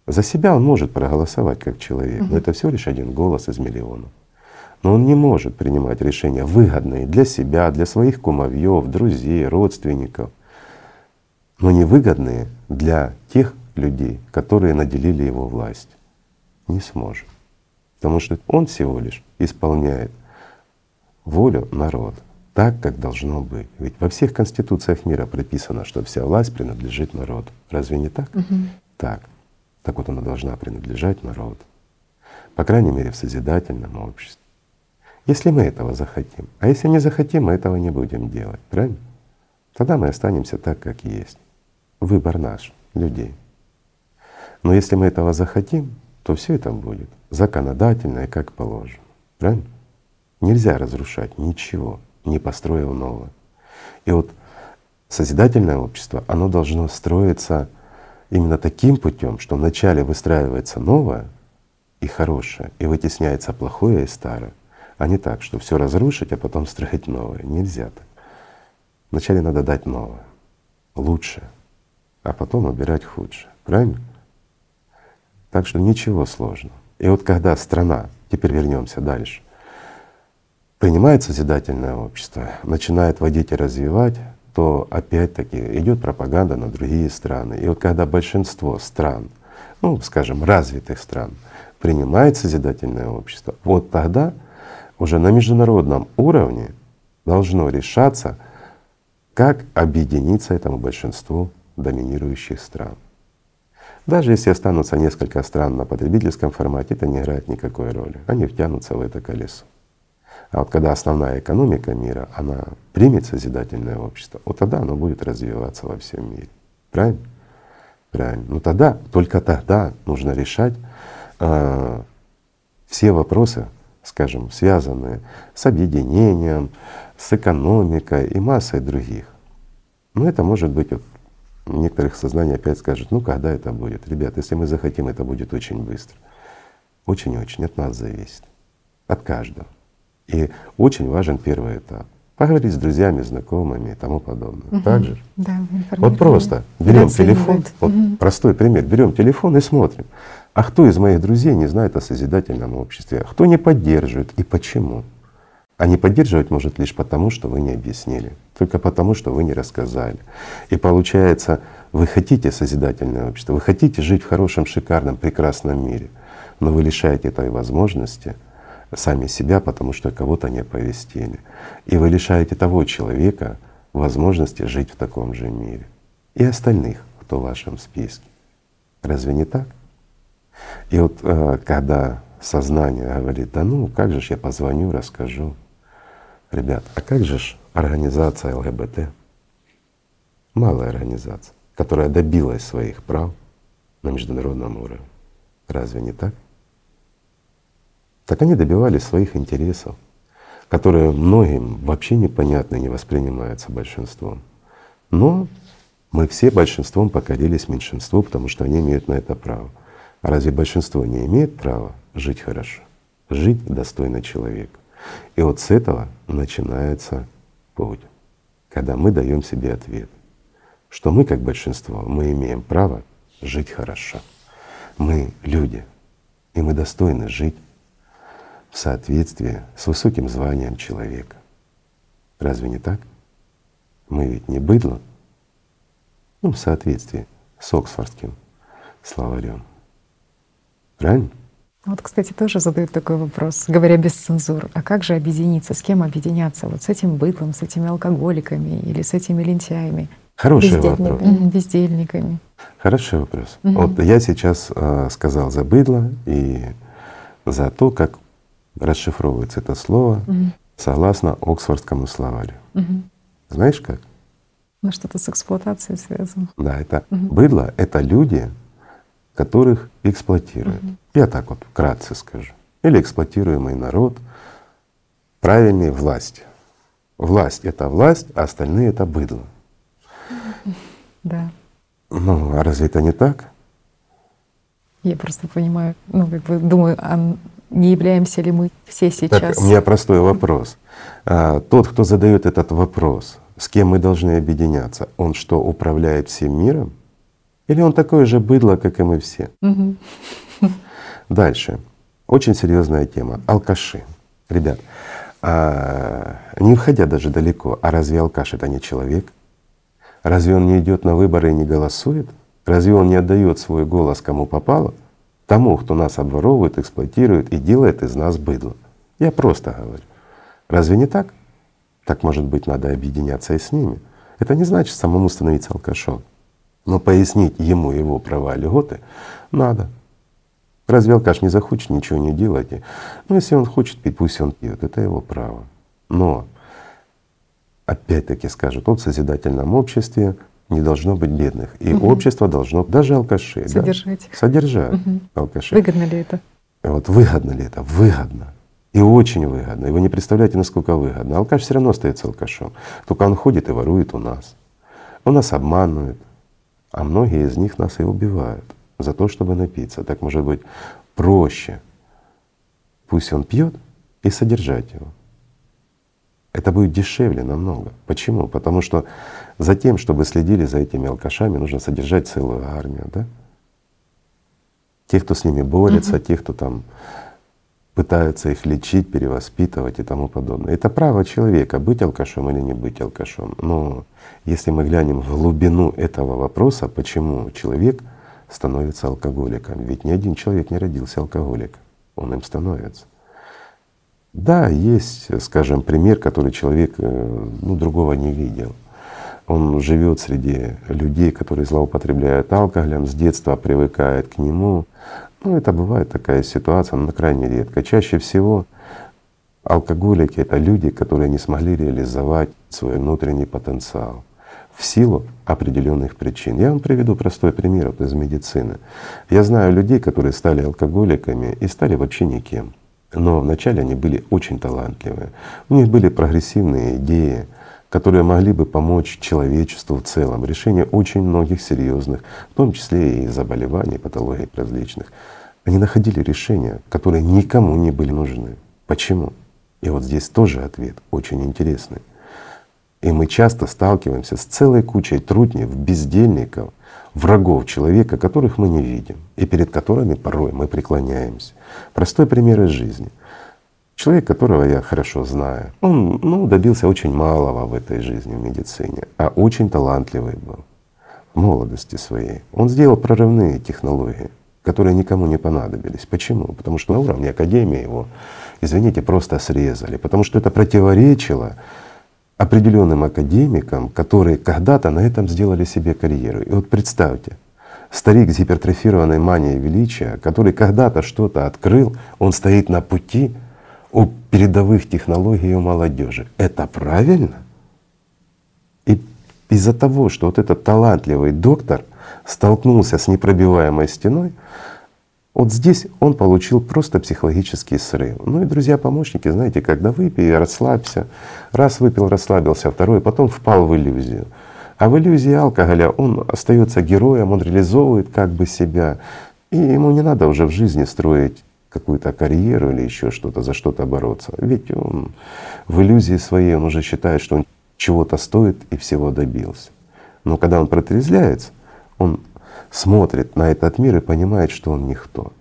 За себя он может проголосовать как человек, но это всего лишь один голос из миллионов. Но он не может принимать решения выгодные для себя, для своих кумовьев, друзей, родственников, но невыгодные для тех людей, которые наделили его власть. Не сможет. Потому что он всего лишь исполняет волю народа так, как должно быть. Ведь во всех конституциях мира прописано, что вся власть принадлежит народу. Разве не так? Угу. Так. Так вот она должна принадлежать народу. По крайней мере, в созидательном обществе. Если мы этого захотим. А если не захотим, мы этого не будем делать. Правильно? Тогда мы останемся так, как есть. Выбор наш, людей. Но если мы этого захотим, то все это будет законодательно и как положено. Правильно? Нельзя разрушать ничего не построил новое. И вот созидательное общество, оно должно строиться именно таким путем, что вначале выстраивается новое и хорошее, и вытесняется плохое и старое, а не так, что все разрушить, а потом строить новое. Нельзя так. Вначале надо дать новое, лучшее, а потом убирать худшее. Правильно? Так что ничего сложного. И вот когда страна, теперь вернемся дальше, принимает созидательное общество, начинает водить и развивать, то опять-таки идет пропаганда на другие страны. И вот когда большинство стран, ну, скажем, развитых стран, принимает созидательное общество, вот тогда уже на международном уровне должно решаться, как объединиться этому большинству доминирующих стран. Даже если останутся несколько стран на потребительском формате, это не играет никакой роли. Они втянутся в это колесо. А вот когда основная экономика мира, она примет созидательное общество, вот тогда оно будет развиваться во всем мире. Правильно? Правильно. Но тогда, только тогда нужно решать э, все вопросы, скажем, связанные с объединением, с экономикой и массой других. Но это может быть вот некоторых сознание опять скажет, ну когда это будет? Ребята, если мы захотим, это будет очень быстро. Очень-очень от нас зависит, от каждого. И очень важен первый этап. Поговорить с друзьями, знакомыми и тому подобное. Угу. Так же? Да, вот просто берем телефон, вот угу. простой пример, берем телефон и смотрим. А кто из моих друзей не знает о созидательном обществе? А кто не поддерживает и почему? А не поддерживать может лишь потому, что вы не объяснили, только потому, что вы не рассказали. И получается, вы хотите созидательное общество, вы хотите жить в хорошем, шикарном, прекрасном мире, но вы лишаете этой возможности — сами себя, потому что кого-то не оповестили. И вы лишаете того человека возможности жить в таком же мире. И остальных, кто в вашем списке. Разве не так? И вот э, когда сознание говорит, да ну как же ж я позвоню, расскажу. Ребят, а как же ж организация ЛГБТ? Малая организация, которая добилась своих прав на международном уровне. Разве не так? Так они добивались своих интересов, которые многим вообще непонятны, не воспринимаются большинством. Но мы все большинством покорились меньшинству, потому что они имеют на это право. А разве большинство не имеет права жить хорошо, жить достойно человека? И вот с этого начинается путь, когда мы даем себе ответ, что мы, как большинство, мы имеем право жить хорошо. Мы люди, и мы достойны жить в соответствии с высоким званием человека. Разве не так? Мы ведь не быдло, ну, в соответствии с Оксфордским словарем. Правильно? Вот, кстати, тоже задают такой вопрос, говоря без цензур. А как же объединиться? С кем объединяться? Вот с этим бытлом, с этими алкоголиками или с этими лентяями? Хороший вопрос. Бездельниками. Хороший вопрос. Угу. Вот я сейчас э, сказал за быдло и за то, как расшифровывается это слово угу. согласно Оксфордскому словарю. Угу. Знаешь как? Ну что-то с эксплуатацией связано. Да, это угу. быдло — это люди, которых эксплуатируют. Угу. Я так вот вкратце скажу. Или эксплуатируемый народ, правильнее власть. Власть — это власть, а остальные — это быдло. Да. Ну, а разве это не так? Я просто понимаю, ну, как бы думаю, а не являемся ли мы все сейчас? Так, у меня простой вопрос. А, тот, кто задает этот вопрос, с кем мы должны объединяться, он что, управляет всем миром? Или он такое же быдло, как и мы все? Угу. Дальше. Очень серьезная тема. Алкаши. Ребят, а, не уходя даже далеко, а разве алкаш это не человек? Разве он не идет на выборы и не голосует? Разве он не отдает свой голос кому попало? Тому, кто нас обворовывает, эксплуатирует и делает из нас быдло. Я просто говорю. Разве не так? Так, может быть, надо объединяться и с ними. Это не значит самому становиться алкашом. Но пояснить ему его права и льготы надо. Разве алкаш не захочет ничего не делать? Ну, если он хочет пить, пусть он пьет, это его право. Но опять-таки скажут, вот в созидательном обществе не должно быть бедных. И угу. общество должно, даже алкаши, содержать. Да, содержать угу. алкашей. Выгодно ли это? Вот выгодно ли это? Выгодно. И очень выгодно. И вы не представляете, насколько выгодно. Алкаш все равно остается алкашом. Только он ходит и ворует у нас. Он нас обманывает. А многие из них нас и убивают за то, чтобы напиться. Так может быть проще. Пусть он пьет и содержать его. Это будет дешевле намного. Почему? Потому что за тем, чтобы следили за этими алкашами, нужно содержать целую армию, да? Тех, кто с ними борется, угу. тех, кто там пытаются их лечить, перевоспитывать и тому подобное. Это право человека быть алкашом или не быть алкашом. Но если мы глянем в глубину этого вопроса, почему человек становится алкоголиком, ведь ни один человек не родился алкоголиком, он им становится. Да, есть, скажем, пример, который человек э, ну, другого не видел. Он живет среди людей, которые злоупотребляют алкоголем, с детства привыкает к нему. Ну, это бывает такая ситуация, но крайне редко. Чаще всего алкоголики — это люди, которые не смогли реализовать свой внутренний потенциал в силу определенных причин. Я вам приведу простой пример вот из медицины. Я знаю людей, которые стали алкоголиками и стали вообще никем. Но вначале они были очень талантливые. У них были прогрессивные идеи, которые могли бы помочь человечеству в целом, решение очень многих серьезных, в том числе и заболеваний, патологий различных. Они находили решения, которые никому не были нужны. Почему? И вот здесь тоже ответ очень интересный. И мы часто сталкиваемся с целой кучей труднев, бездельников, врагов человека, которых мы не видим и перед которыми порой мы преклоняемся. Простой пример из жизни. Человек, которого я хорошо знаю, он ну, добился очень малого в этой жизни, в медицине, а очень талантливый был в молодости своей. Он сделал прорывные технологии, которые никому не понадобились. Почему? Потому что на уровне академии его, извините, просто срезали, потому что это противоречило определенным академикам, которые когда-то на этом сделали себе карьеру. И вот представьте, старик с гипертрофированной манией величия, который когда-то что-то открыл, он стоит на пути у передовых технологий у молодежи. Это правильно? И из-за того, что вот этот талантливый доктор столкнулся с непробиваемой стеной, вот здесь он получил просто психологический срыв. Ну и друзья-помощники, знаете, когда выпей, расслабься. Раз выпил, расслабился, второй, потом впал в иллюзию. А в иллюзии алкоголя он остается героем, он реализовывает как бы себя. И ему не надо уже в жизни строить какую-то карьеру или еще что-то, за что-то бороться. Ведь он в иллюзии своей, он уже считает, что он чего-то стоит и всего добился. Но когда он протрезвляется, он смотрит на этот мир и понимает, что он никто.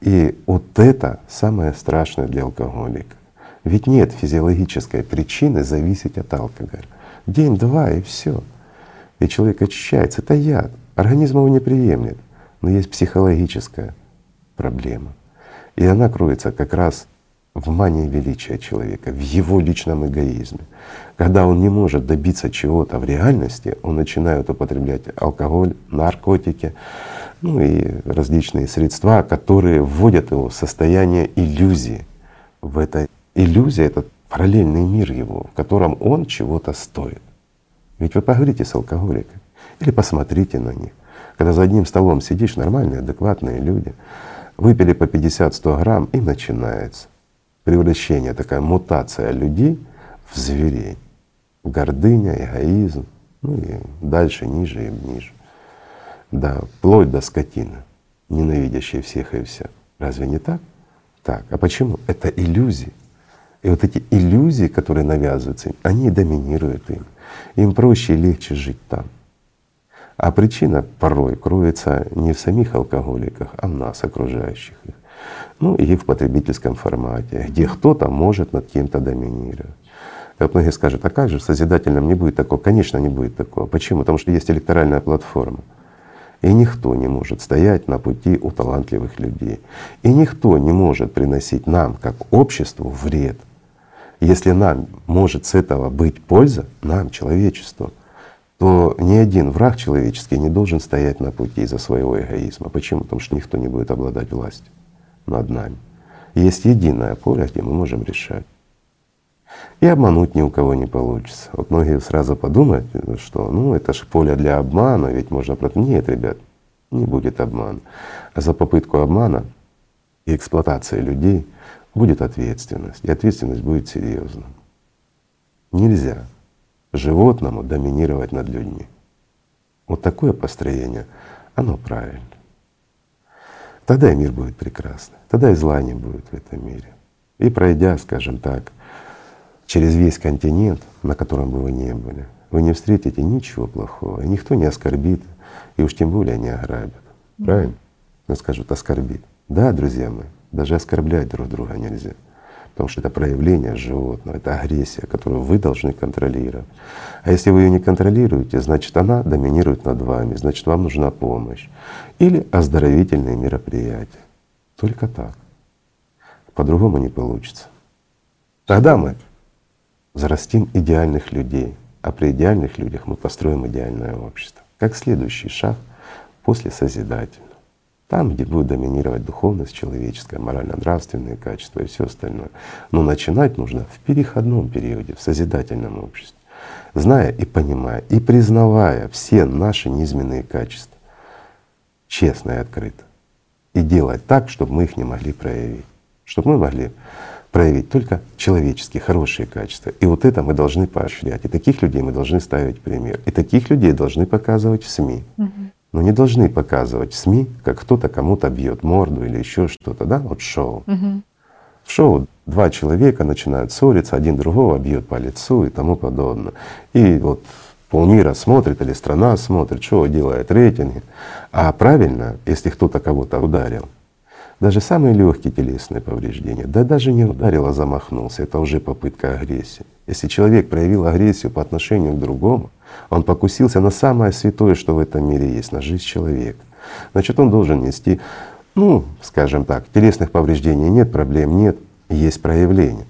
И вот это самое страшное для алкоголика. Ведь нет физиологической причины зависеть от алкоголя. День-два и все. И человек очищается. Это яд. Организм его не приемлет. Но есть психологическая проблема. И она кроется как раз в мании величия человека, в его личном эгоизме. Когда он не может добиться чего-то в реальности, он начинает употреблять алкоголь, наркотики, ну и различные средства, которые вводят его в состояние иллюзии. В этой иллюзии это параллельный мир его, в котором он чего-то стоит. Ведь вы поговорите с алкоголиками или посмотрите на них. Когда за одним столом сидишь, нормальные, адекватные люди, выпили по 50-100 грамм и начинается превращение, такая мутация людей в зверей. Гордыня, эгоизм, ну и дальше, ниже и ниже. Да, вплоть до скотины, ненавидящей всех и вся. Разве не так? Так. А почему? Это иллюзии. И вот эти иллюзии, которые навязываются им, они доминируют им. Им проще и легче жить там. А причина порой кроется не в самих алкоголиках, а в нас, окружающих их. Ну и в потребительском формате, где кто-то может над кем-то доминировать. Вот многие скажут, а как же в созидательном не будет такого? Конечно, не будет такого. Почему? Потому что есть электоральная платформа. И никто не может стоять на пути у талантливых людей. И никто не может приносить нам, как обществу, вред. Если нам может с этого быть польза, нам, человечеству, то ни один враг человеческий не должен стоять на пути из-за своего эгоизма. Почему? Потому что никто не будет обладать властью над нами. Есть единое поле, где мы можем решать. И обмануть ни у кого не получится. Вот многие сразу подумают, что ну это же поле для обмана, ведь можно просто. Нет, ребят, не будет обмана. А за попытку обмана и эксплуатации людей будет ответственность. И ответственность будет серьезна. Нельзя животному доминировать над людьми. Вот такое построение, оно правильно. Тогда и мир будет прекрасный, тогда и зла не будет в этом мире. И пройдя, скажем так, через весь континент, на котором бы вы не были, вы не встретите ничего плохого, и никто не оскорбит, и уж тем более не ограбит. Правильно? Но скажут оскорбит. Да, друзья мои, даже оскорблять друг друга нельзя потому что это проявление животного, это агрессия, которую вы должны контролировать. А если вы ее не контролируете, значит она доминирует над вами, значит вам нужна помощь или оздоровительные мероприятия. Только так. По-другому не получится. Тогда мы зарастим идеальных людей, а при идеальных людях мы построим идеальное общество. Как следующий шаг после созидательного. Там, где будет доминировать духовность человеческая, морально-нравственные качества и все остальное. Но начинать нужно в переходном периоде, в созидательном обществе, зная и понимая, и признавая все наши низменные качества, честно и открыто. И делать так, чтобы мы их не могли проявить. Чтобы мы могли проявить только человеческие, хорошие качества. И вот это мы должны поощрять. И таких людей мы должны ставить пример. И таких людей должны показывать в СМИ. Угу но не должны показывать в СМИ, как кто-то кому-то бьет морду или еще что-то, да, вот шоу. Угу. В шоу два человека начинают ссориться, один другого бьет по лицу и тому подобное. И вот полмира смотрит или страна смотрит, шоу делает рейтинги. А правильно, если кто-то кого-то ударил, даже самые легкие телесные повреждения, да даже не ударил, а замахнулся, это уже попытка агрессии. Если человек проявил агрессию по отношению к другому, он покусился на самое святое, что в этом мире есть, на жизнь человека. Значит, он должен нести, ну, скажем так, телесных повреждений нет, проблем нет, есть проявление.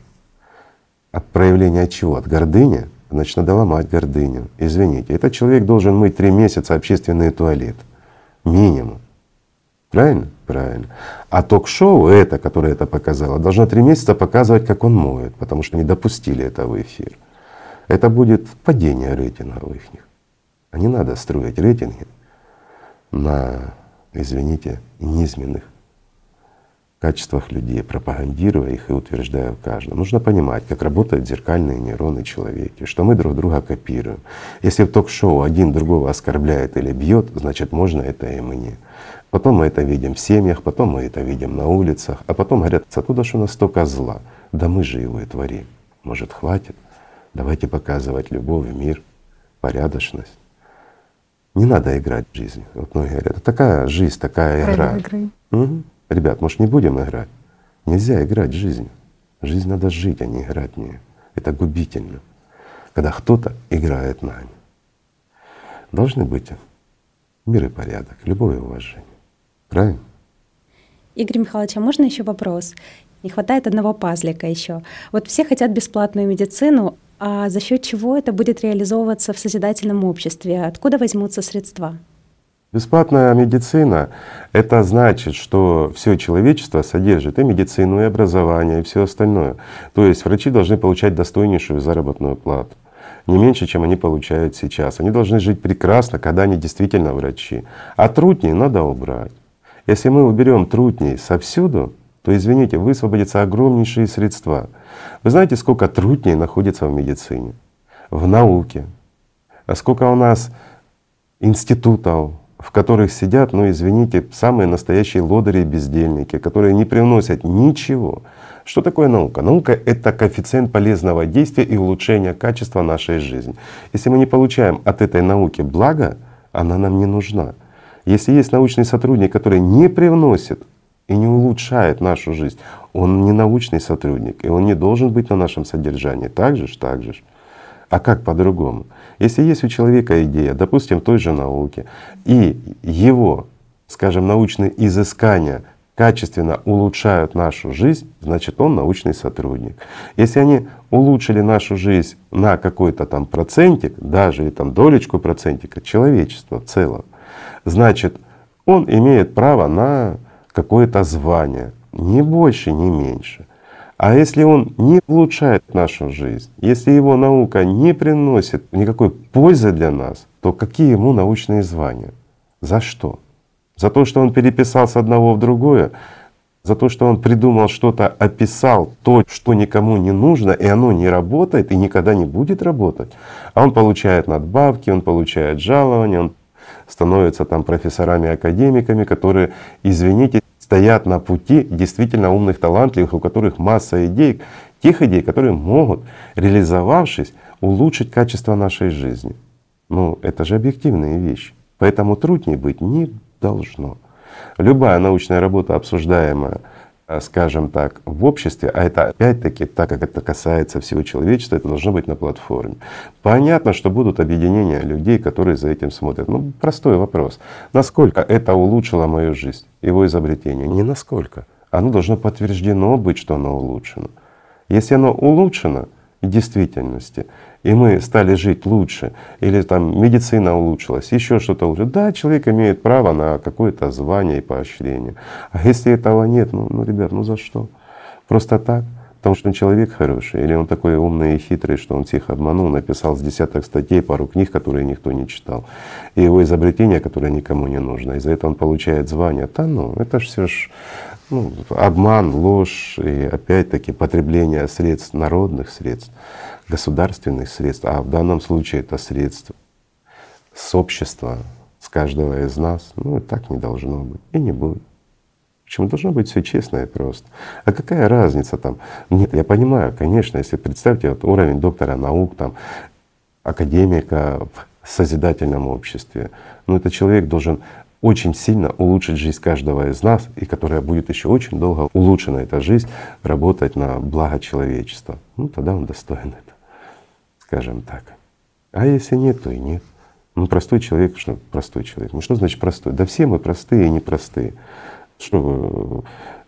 От проявления от чего? От гордыни? Значит, надо ломать гордыню. Извините, этот человек должен мыть три месяца общественный туалет. Минимум. Правильно? Правильно. А ток-шоу это, которое это показало, должно три месяца показывать, как он моет, потому что не допустили этого в эфир это будет падение рейтингов их. А не надо строить рейтинги на, извините, низменных качествах людей, пропагандируя их и утверждая в каждом. Нужно понимать, как работают зеркальные нейроны человека, что мы друг друга копируем. Если в ток-шоу один другого оскорбляет или бьет, значит можно это и мне. Потом мы это видим в семьях, потом мы это видим на улицах, а потом говорят, откуда же у нас столько зла? Да мы же его и творим. Может, хватит? Давайте показывать любовь, мир, порядочность. Не надо играть в жизнь. Вот многие говорят, это такая жизнь, такая игра. Игры. Угу. Ребят, может, не будем играть? Нельзя играть в жизнь. Жизнь надо жить, а не играть в нее. Это губительно. Когда кто-то играет нами. Должны быть мир и порядок, любовь и уважение. Правильно? Игорь Михайлович, а можно еще вопрос? Не хватает одного пазлика еще. Вот все хотят бесплатную медицину, а за счет чего это будет реализовываться в созидательном обществе? Откуда возьмутся средства? Бесплатная медицина — это значит, что все человечество содержит и медицину, и образование, и все остальное. То есть врачи должны получать достойнейшую заработную плату, не меньше, чем они получают сейчас. Они должны жить прекрасно, когда они действительно врачи. А трутни надо убрать. Если мы уберем трутней совсюду, то, извините, высвободятся огромнейшие средства. Вы знаете, сколько трутней находится в медицине, в науке, а сколько у нас институтов, в которых сидят, ну извините, самые настоящие лодыри и бездельники, которые не приносят ничего. Что такое наука? Наука — это коэффициент полезного действия и улучшения качества нашей жизни. Если мы не получаем от этой науки благо, она нам не нужна. Если есть научный сотрудник, который не привносит и не улучшает нашу жизнь, он не научный сотрудник, и он не должен быть на нашем содержании. Так же ж, так же ж. А как по-другому? Если есть у человека идея, допустим, той же науки, и его, скажем, научные изыскания качественно улучшают нашу жизнь, значит он научный сотрудник. Если они улучшили нашу жизнь на какой-то там процентик, даже и там долечку процентика человечества в целом, значит он имеет право на какое-то звание, ни больше, ни меньше. А если он не улучшает нашу жизнь, если его наука не приносит никакой пользы для нас, то какие ему научные звания? За что? За то, что он переписал с одного в другое? За то, что он придумал что-то, описал то, что никому не нужно, и оно не работает и никогда не будет работать. А он получает надбавки, он получает жалования, он становится там профессорами, академиками, которые, извините, стоят на пути действительно умных, талантливых, у которых масса идей, тех идей, которые могут, реализовавшись, улучшить качество нашей жизни. Ну, это же объективные вещи. Поэтому трудней быть не должно. Любая научная работа, обсуждаемая скажем так, в обществе, а это опять-таки, так как это касается всего человечества, это должно быть на платформе. Понятно, что будут объединения людей, которые за этим смотрят. Ну, простой вопрос. Насколько это улучшило мою жизнь, его изобретение? Не насколько. Оно должно подтверждено быть, что оно улучшено. Если оно улучшено в действительности, и мы стали жить лучше, или там медицина улучшилась, еще что-то лучше. Да, человек имеет право на какое-то звание и поощрение. А если этого нет, ну, ну ребят, ну за что? Просто так? Потому что он человек хороший, или он такой умный и хитрый, что он всех обманул, написал с десяток статей, пару книг, которые никто не читал, и его изобретение, которое никому не нужно. Из-за этого он получает звание. Да ну, это ж все ж ну, обман, ложь и опять-таки потребление средств, народных средств государственных средств, а в данном случае это средства с общества, с каждого из нас. Ну и так не должно быть и не будет. Почему должно быть все честно и просто? А какая разница там? Нет, я понимаю, конечно, если представьте вот уровень доктора наук, там, академика в созидательном обществе, ну это человек должен очень сильно улучшить жизнь каждого из нас, и которая будет еще очень долго улучшена эта жизнь, работать на благо человечества. Ну тогда он достоин этого скажем так. А если нет, то и нет. Ну простой человек, что простой человек. Ну что значит простой? Да все мы простые и непростые. Что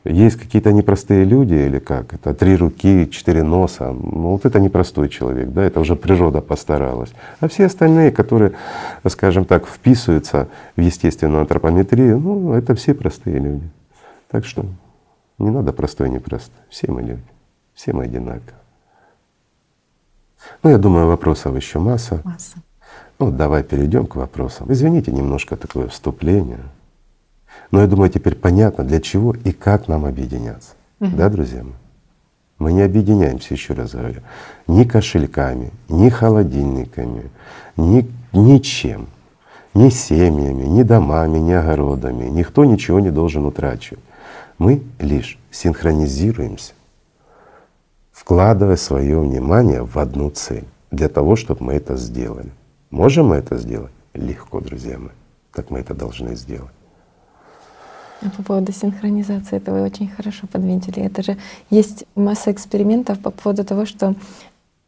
есть какие-то непростые люди или как? Это три руки, четыре носа. Ну вот это непростой человек, да, это уже природа постаралась. А все остальные, которые, скажем так, вписываются в естественную антропометрию, ну это все простые люди. Так что не надо простой непростой. Все мы люди, все мы одинаковые. Ну, я думаю, вопросов еще масса. Масса. Ну, давай перейдем к вопросам. Извините, немножко такое вступление. Но я думаю, теперь понятно, для чего и как нам объединяться. Угу. Да, друзья мои? Мы не объединяемся, еще раз говорю, ни кошельками, ни холодильниками, ни ничем, ни семьями, ни домами, ни огородами. Никто ничего не должен утрачивать. Мы лишь синхронизируемся, вкладывая свое внимание в одну цель для того, чтобы мы это сделали. Можем мы это сделать? Легко, друзья мои. Так мы это должны сделать. По поводу синхронизации, это вы очень хорошо подметили. Это же есть масса экспериментов по поводу того, что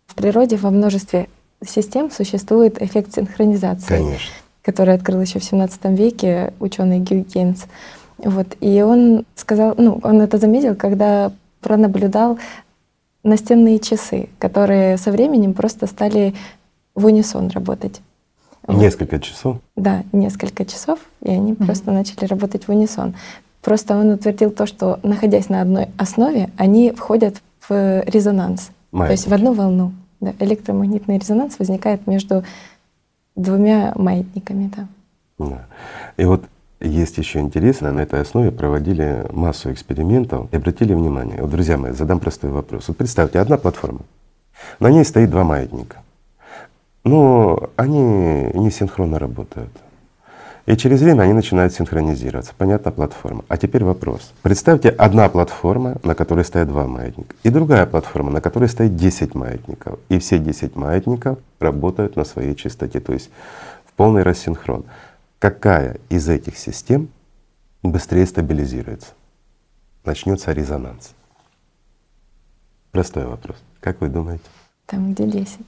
в природе во множестве систем существует эффект синхронизации, Конечно. который открыл еще в 17 веке ученый Гюйгенс. Вот. И он сказал, ну, он это заметил, когда пронаблюдал настенные часы, которые со временем просто стали в унисон работать. Несколько часов? Да, несколько часов, и они mm-hmm. просто начали работать в унисон. Просто он утвердил то, что находясь на одной основе, они входят в резонанс, Маятники. то есть в одну волну. Да, электромагнитный резонанс возникает между двумя маятниками. Да. Да. И вот есть еще интересно, на этой основе проводили массу экспериментов и обратили внимание. Вот, друзья мои, задам простой вопрос. Вот представьте, одна платформа, на ней стоит два маятника. Но они не синхронно работают. И через время они начинают синхронизироваться. Понятно, платформа. А теперь вопрос. Представьте, одна платформа, на которой стоят два маятника, и другая платформа, на которой стоит 10 маятников. И все 10 маятников работают на своей частоте, то есть в полный рассинхрон. Какая из этих систем быстрее стабилизируется? Начнется резонанс. Простой вопрос. Как вы думаете? Там, где 10.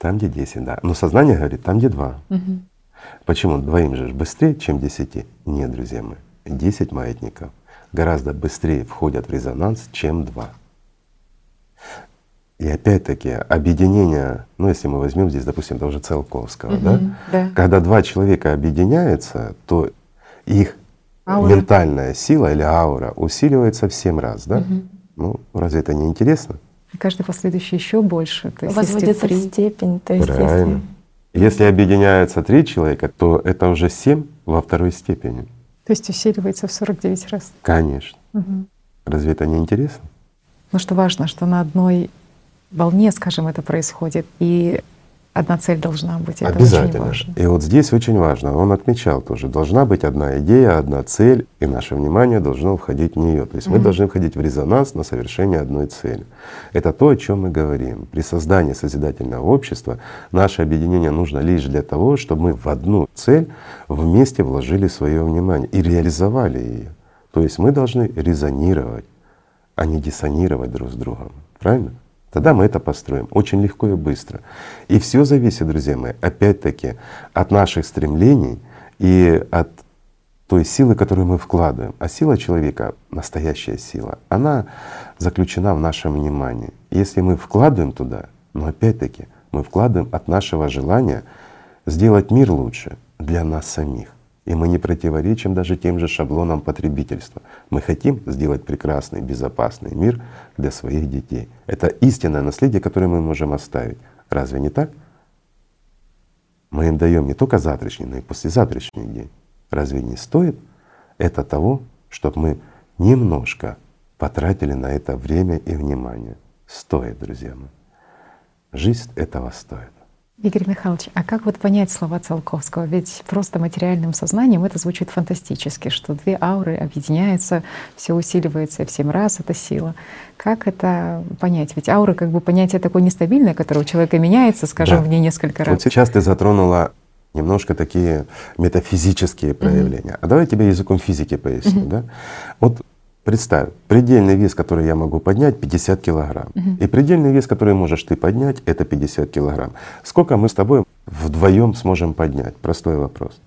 Там, где 10, да. Но сознание говорит, там, где 2. Угу. Почему? Двоим же быстрее, чем 10? Нет, друзья мои. 10 маятников гораздо быстрее входят в резонанс, чем 2. И опять-таки объединение, ну если мы возьмем здесь, допустим, того же Циолковского, угу, да? да, когда два человека объединяются, то их аура. ментальная сила или аура усиливается в 7 раз, да? Угу. Ну разве это не интересно? И каждый последующий еще больше. То есть Возводится в степень, то есть Правильно. Если... если объединяются три человека, то это уже семь во второй степени. То есть усиливается в 49 раз. Конечно. Угу. Разве это не интересно? Ну что важно, что на одной волне, скажем, это происходит, и одна цель должна быть. Это Обязательно. Очень важно. И вот здесь очень важно, он отмечал тоже, должна быть одна идея, одна цель, и наше внимание должно входить в нее. То есть mm-hmm. мы должны входить в резонанс на совершение одной цели. Это то, о чем мы говорим. При создании созидательного общества наше объединение нужно лишь для того, чтобы мы в одну цель вместе вложили свое внимание и реализовали ее. То есть мы должны резонировать, а не диссонировать друг с другом. Правильно? Тогда мы это построим очень легко и быстро. И все зависит, друзья мои, опять-таки от наших стремлений и от той силы, которую мы вкладываем. А сила человека, настоящая сила, она заключена в нашем внимании. Если мы вкладываем туда, но опять-таки мы вкладываем от нашего желания сделать мир лучше для нас самих. И мы не противоречим даже тем же шаблонам потребительства. Мы хотим сделать прекрасный, безопасный мир для своих детей. Это истинное наследие, которое мы можем оставить. Разве не так? Мы им даем не только завтрашний, но и послезавтрашний день. Разве не стоит это того, чтобы мы немножко потратили на это время и внимание? Стоит, друзья мои. Жизнь этого стоит. Игорь Михайлович, а как вот понять слова Циолковского? Ведь просто материальным сознанием это звучит фантастически, что две ауры объединяются, все усиливается в семь раз, это сила. Как это понять? Ведь аура как бы понятие такое нестабильное, которое у человека меняется, скажем, да. в ней несколько раз. Вот сейчас ты затронула немножко такие метафизические проявления. Mm-hmm. А давай я тебе языком физики поясню. Mm-hmm. Да? Вот Представь, предельный вес, который я могу поднять, 50 килограмм. Угу. И предельный вес, который можешь ты поднять, это 50 килограмм. Сколько мы с тобой вдвоем сможем поднять? Простой вопрос.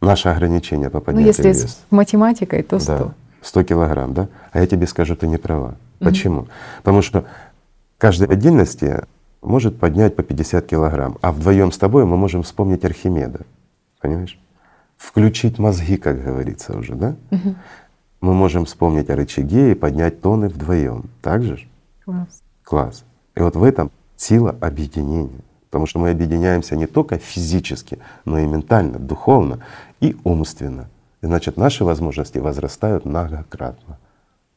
Наше ограничение по поднятию ну, если веса. с математикой, то 100. Да, 100 килограмм, да? А я тебе скажу, ты не права. Угу. Почему? Потому что каждой отдельности может поднять по 50 килограмм, а вдвоем с тобой мы можем вспомнить Архимеда. Понимаешь? Включить мозги, как говорится уже, да? Угу мы можем вспомнить о рычаге и поднять тоны вдвоем. Так же? Класс. Класс. И вот в этом сила объединения. Потому что мы объединяемся не только физически, но и ментально, духовно и умственно. значит наши возможности возрастают многократно.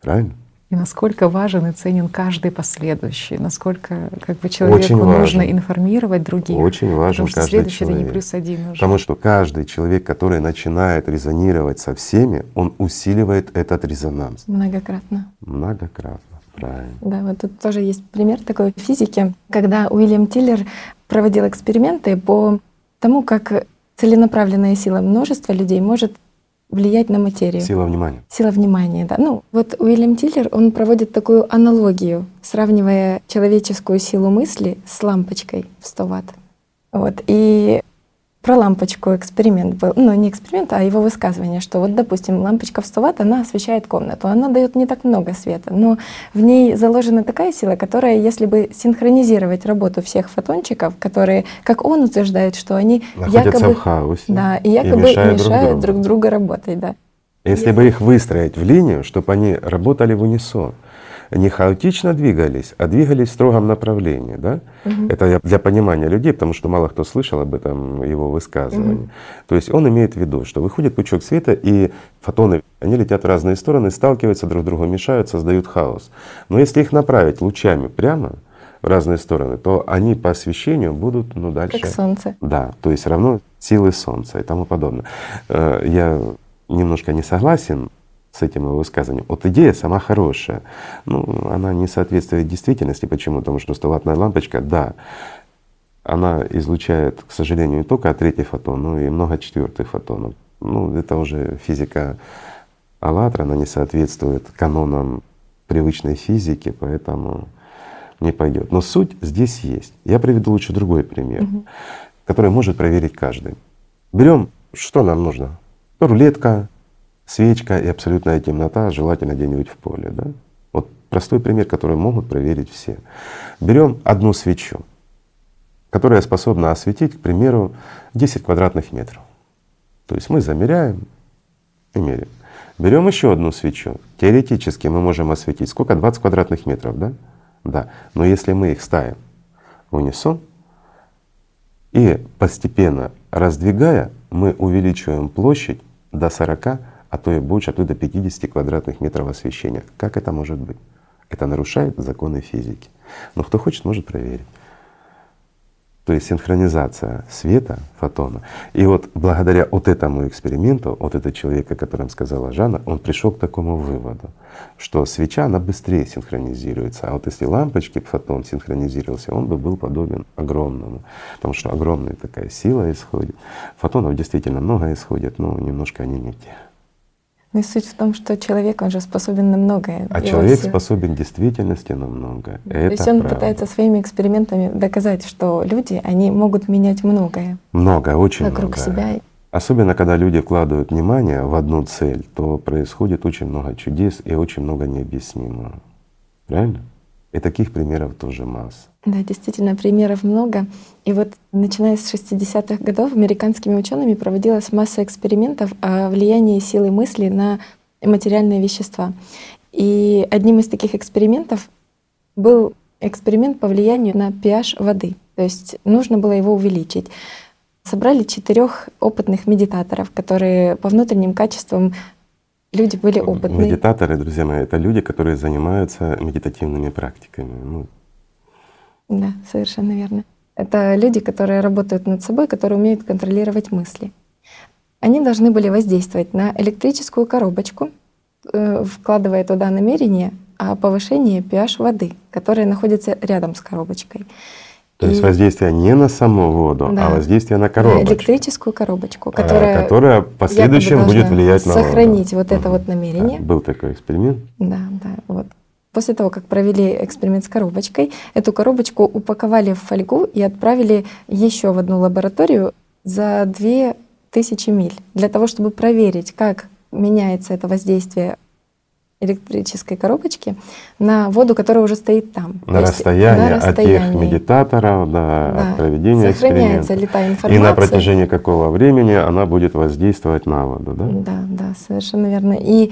Правильно? И насколько важен и ценен каждый последующий, насколько как бы человеку Очень нужно информировать других. Очень важен потому что каждый следующий человек. это не плюс один уже. Потому что каждый человек, который начинает резонировать со всеми, он усиливает этот резонанс. Многократно. Многократно. Правильно. Да, вот тут тоже есть пример такой в физике, когда Уильям Тиллер проводил эксперименты по тому, как целенаправленная сила множества людей может влиять на материю. Сила внимания. Сила внимания, да. Ну, вот Уильям Тиллер, он проводит такую аналогию, сравнивая человеческую силу мысли с лампочкой в 100 ватт. Вот. И про лампочку эксперимент был, ну не эксперимент, а его высказывание, что вот, допустим, лампочка в 100 ватт, она освещает комнату, она дает не так много света, но в ней заложена такая сила, которая, если бы синхронизировать работу всех фотончиков, которые, как он утверждает, что они Находятся якобы, в хаосе да, и якобы и мешают, мешают друг, друг другу работать, да. Если, если бы их выстроить в линию, чтобы они работали в унисон, не хаотично двигались, а двигались в строгом направлении. Да? Угу. Это для понимания людей, потому что мало кто слышал об этом его высказывании. Угу. То есть он имеет в виду, что выходит пучок света, и фотоны, они летят в разные стороны, сталкиваются друг с другом, мешают, создают хаос. Но если их направить лучами прямо, в разные стороны, то они по освещению будут ну, дальше. Как солнце. Да, то есть равно силы солнца и тому подобное. Э, я немножко не согласен с этим его высказыванием. Вот идея сама хорошая, ну, она не соответствует действительности. Почему? Потому что 100-ваттная лампочка, да, она излучает, к сожалению, не только третий фотон, но и много четвертых фотонов. Ну, это уже физика АЛЛАТРА, она не соответствует канонам привычной физики, поэтому не пойдет. Но суть здесь есть. Я приведу лучше другой пример, угу. который может проверить каждый. Берем, что нам нужно? Рулетка, свечка и абсолютная темнота, желательно где-нибудь в поле. Да? Вот простой пример, который могут проверить все. Берем одну свечу, которая способна осветить, к примеру, 10 квадратных метров. То есть мы замеряем и меряем. Берем еще одну свечу. Теоретически мы можем осветить сколько? 20 квадратных метров, да? Да. Но если мы их ставим в унисон и постепенно раздвигая, мы увеличиваем площадь до 40 а то и больше, а то и до 50 квадратных метров освещения. Как это может быть? Это нарушает законы физики. Но кто хочет, может проверить. То есть синхронизация света, фотона. И вот благодаря вот этому эксперименту, вот этот человек, о котором сказала Жанна, он пришел к такому выводу, что свеча, она быстрее синхронизируется. А вот если лампочки фотон синхронизировался, он бы был подобен огромному, потому что огромная такая сила исходит. Фотонов действительно много исходит, но немножко они не те. Ну и суть в том, что человек, он же способен на многое. А человек все... способен в действительности на многое. То Это есть он правда. пытается своими экспериментами доказать, что люди, они могут менять многое. Многое, очень вокруг многое. себя. Особенно, когда люди вкладывают внимание в одну цель, то происходит очень много чудес и очень много необъяснимого. Правильно? И таких примеров тоже масса. Да, действительно, примеров много. И вот начиная с 60-х годов американскими учеными проводилась масса экспериментов о влиянии силы мысли на материальные вещества. И одним из таких экспериментов был эксперимент по влиянию на pH воды. То есть нужно было его увеличить. Собрали четырех опытных медитаторов, которые по внутренним качествам люди были опытные. Медитаторы, друзья мои, это люди, которые занимаются медитативными практиками. Ну, да, совершенно верно. Это люди, которые работают над собой, которые умеют контролировать мысли. Они должны были воздействовать на электрическую коробочку, э, вкладывая туда намерение о повышении pH воды, которая находится рядом с коробочкой. То есть воздействие не на саму воду, а да, а воздействие на коробочку. Электрическую коробочку, которая, а, которая в последующем будет влиять на воду. Сохранить вот это вот намерение. Да, был такой эксперимент. Да, да, вот. После того, как провели эксперимент с коробочкой, эту коробочку упаковали в фольгу и отправили еще в одну лабораторию за 2000 миль для того, чтобы проверить, как меняется это воздействие электрической коробочки на воду, которая уже стоит там. На, расстоянии, на расстоянии от тех медитаторов до да. проведения Сохраняется ли та информация. И на протяжении какого времени она будет воздействовать на воду, да? Да, да, совершенно верно. И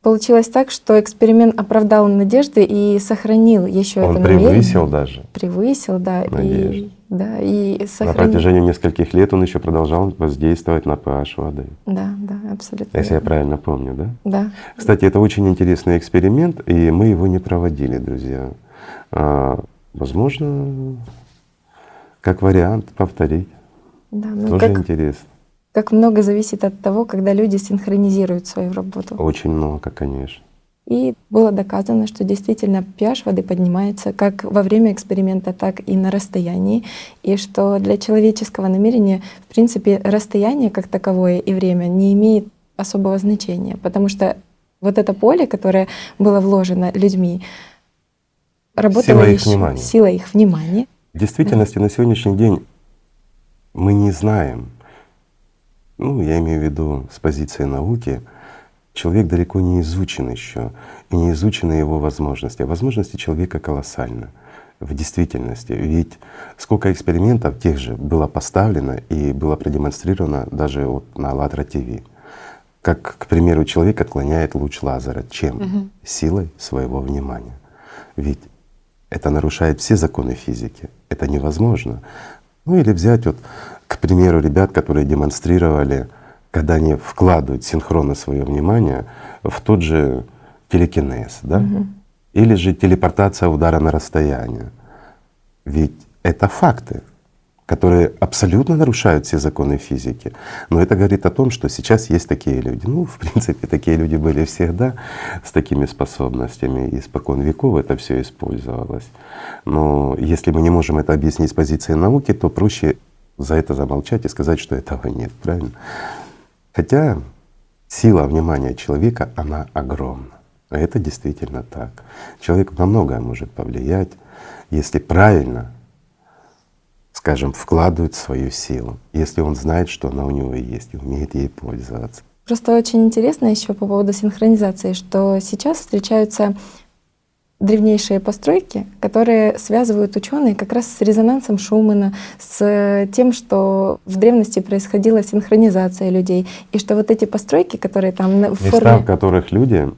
Получилось так, что эксперимент оправдал надежды и сохранил еще Он это превысил намерение. даже. Превысил, да. Надежды. И да, и сохранить. На протяжении нескольких лет он еще продолжал воздействовать на pH воды. Да, да, абсолютно. Если верно. я правильно помню, да? Да. Кстати, это очень интересный эксперимент, и мы его не проводили, друзья. А, возможно, как вариант повторить. Да, ну Тоже как, интересно. Как много зависит от того, когда люди синхронизируют свою работу. Очень много, конечно. И было доказано, что действительно pH воды поднимается как во время эксперимента, так и на расстоянии. И что для человеческого намерения, в принципе, расстояние как таковое и время не имеет особого значения, потому что вот это поле, которое было вложено людьми, работало сила их внимания. Сила их внимания. В действительности да. на сегодняшний день мы не знаем, ну, я имею в виду с позиции науки, человек далеко не изучен еще, и не изучены его возможности. А возможности человека колоссальны в действительности. Ведь сколько экспериментов тех же было поставлено и было продемонстрировано даже вот на АЛЛАТРА ТВ. Как, к примеру, человек отклоняет луч лазера. Чем? Угу. Силой своего внимания. Ведь это нарушает все законы физики. Это невозможно. Ну или взять вот, к примеру, ребят, которые демонстрировали когда они вкладывают синхронно свое внимание в тот же телекинез, да? Угу. Или же телепортация удара на расстояние. Ведь это факты, которые абсолютно нарушают все законы физики. Но это говорит о том, что сейчас есть такие люди. Ну, в принципе, такие люди были всегда с такими способностями, и спокон веков это все использовалось. Но если мы не можем это объяснить с позиции науки, то проще за это замолчать и сказать, что этого нет, правильно? Хотя сила внимания человека, она огромна. А это действительно так. Человек на многое может повлиять, если правильно, скажем, вкладывает свою силу, если он знает, что она у него есть и умеет ей пользоваться. Просто очень интересно еще по поводу синхронизации, что сейчас встречаются древнейшие постройки, которые связывают ученые как раз с резонансом Шумана, с тем, что в древности происходила синхронизация людей, и что вот эти постройки, которые там в Места, форме... в которых люди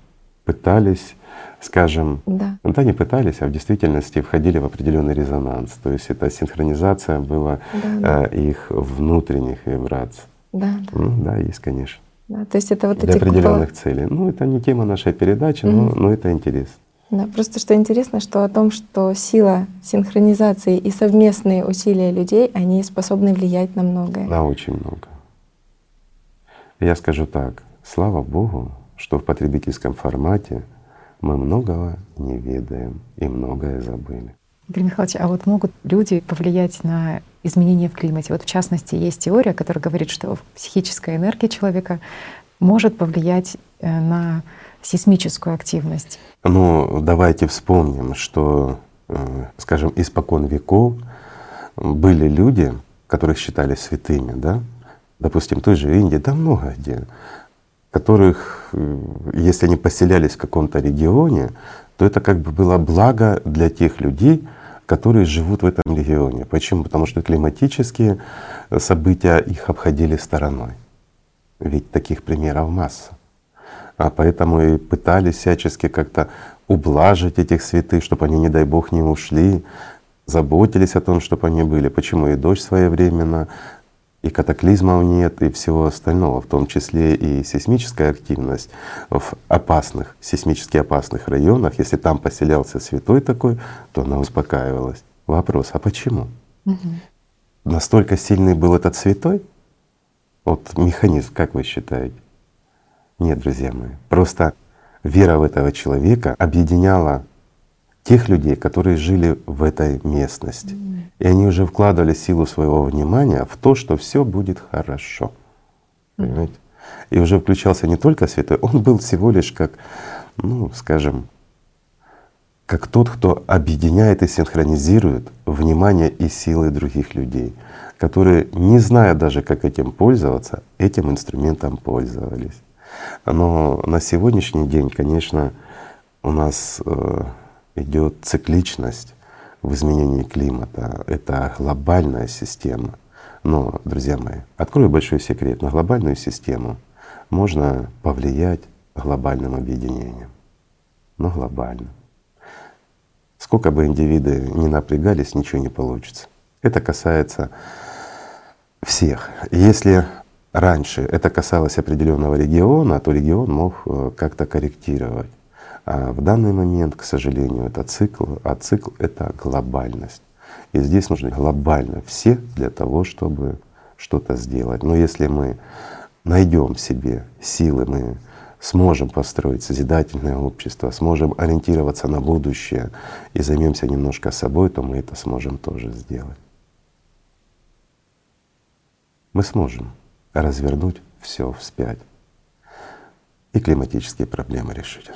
пытались скажем, да. ну да, не пытались, а в действительности входили в определенный резонанс. То есть это синхронизация была да, да. Э, их внутренних вибраций. Да, да. Ну, да, есть, конечно. Да, то есть это вот Для определенных купола... целей. Ну, это не тема нашей передачи, mm но, но это интересно. Да, просто что интересно, что о том, что сила синхронизации и совместные усилия людей, они способны влиять на многое. На очень много. Я скажу так, слава Богу, что в потребительском формате мы многого не ведаем и многое забыли. Игорь Михайлович, а вот могут люди повлиять на изменения в климате? Вот в частности, есть теория, которая говорит, что психическая энергия человека может повлиять э, на сейсмическую активность? Ну, давайте вспомним, что, э, скажем, испокон веков были люди, которых считали святыми, да, допустим, той же Индии, да много где, которых, э, если они поселялись в каком-то регионе, то это как бы было благо для тех людей, которые живут в этом регионе. Почему? Потому что климатические события их обходили стороной. Ведь таких примеров масса а поэтому и пытались всячески как-то ублажить этих святых, чтобы они, не дай Бог, не ушли, заботились о том, чтобы они были. Почему и дождь своевременно, и катаклизмов нет, и всего остального, в том числе и сейсмическая активность в опасных, сейсмически опасных районах. Если там поселялся святой такой, то она успокаивалась. Вопрос, а почему? Угу. Настолько сильный был этот святой? Вот механизм, как вы считаете? Нет, друзья мои, просто вера в этого человека объединяла тех людей, которые жили в этой местности. И они уже вкладывали силу своего внимания в то, что все будет хорошо. Понимаете? И уже включался не только святой, он был всего лишь как, ну, скажем, как тот, кто объединяет и синхронизирует внимание и силы других людей, которые, не зная даже, как этим пользоваться, этим инструментом пользовались. Но на сегодняшний день, конечно, у нас э, идет цикличность в изменении климата. Это глобальная система. Но, друзья мои, открою большой секрет. На глобальную систему можно повлиять глобальным объединением. Но глобально. Сколько бы индивиды ни напрягались, ничего не получится. Это касается всех. Если раньше это касалось определенного региона, то регион мог э, как-то корректировать. А в данный момент, к сожалению, это цикл, а цикл — это глобальность. И здесь нужны глобально все для того, чтобы что-то сделать. Но если мы найдем себе силы, мы сможем построить созидательное общество, сможем ориентироваться на будущее и займемся немножко собой, то мы это сможем тоже сделать. Мы сможем развернуть все вспять и климатические проблемы решить.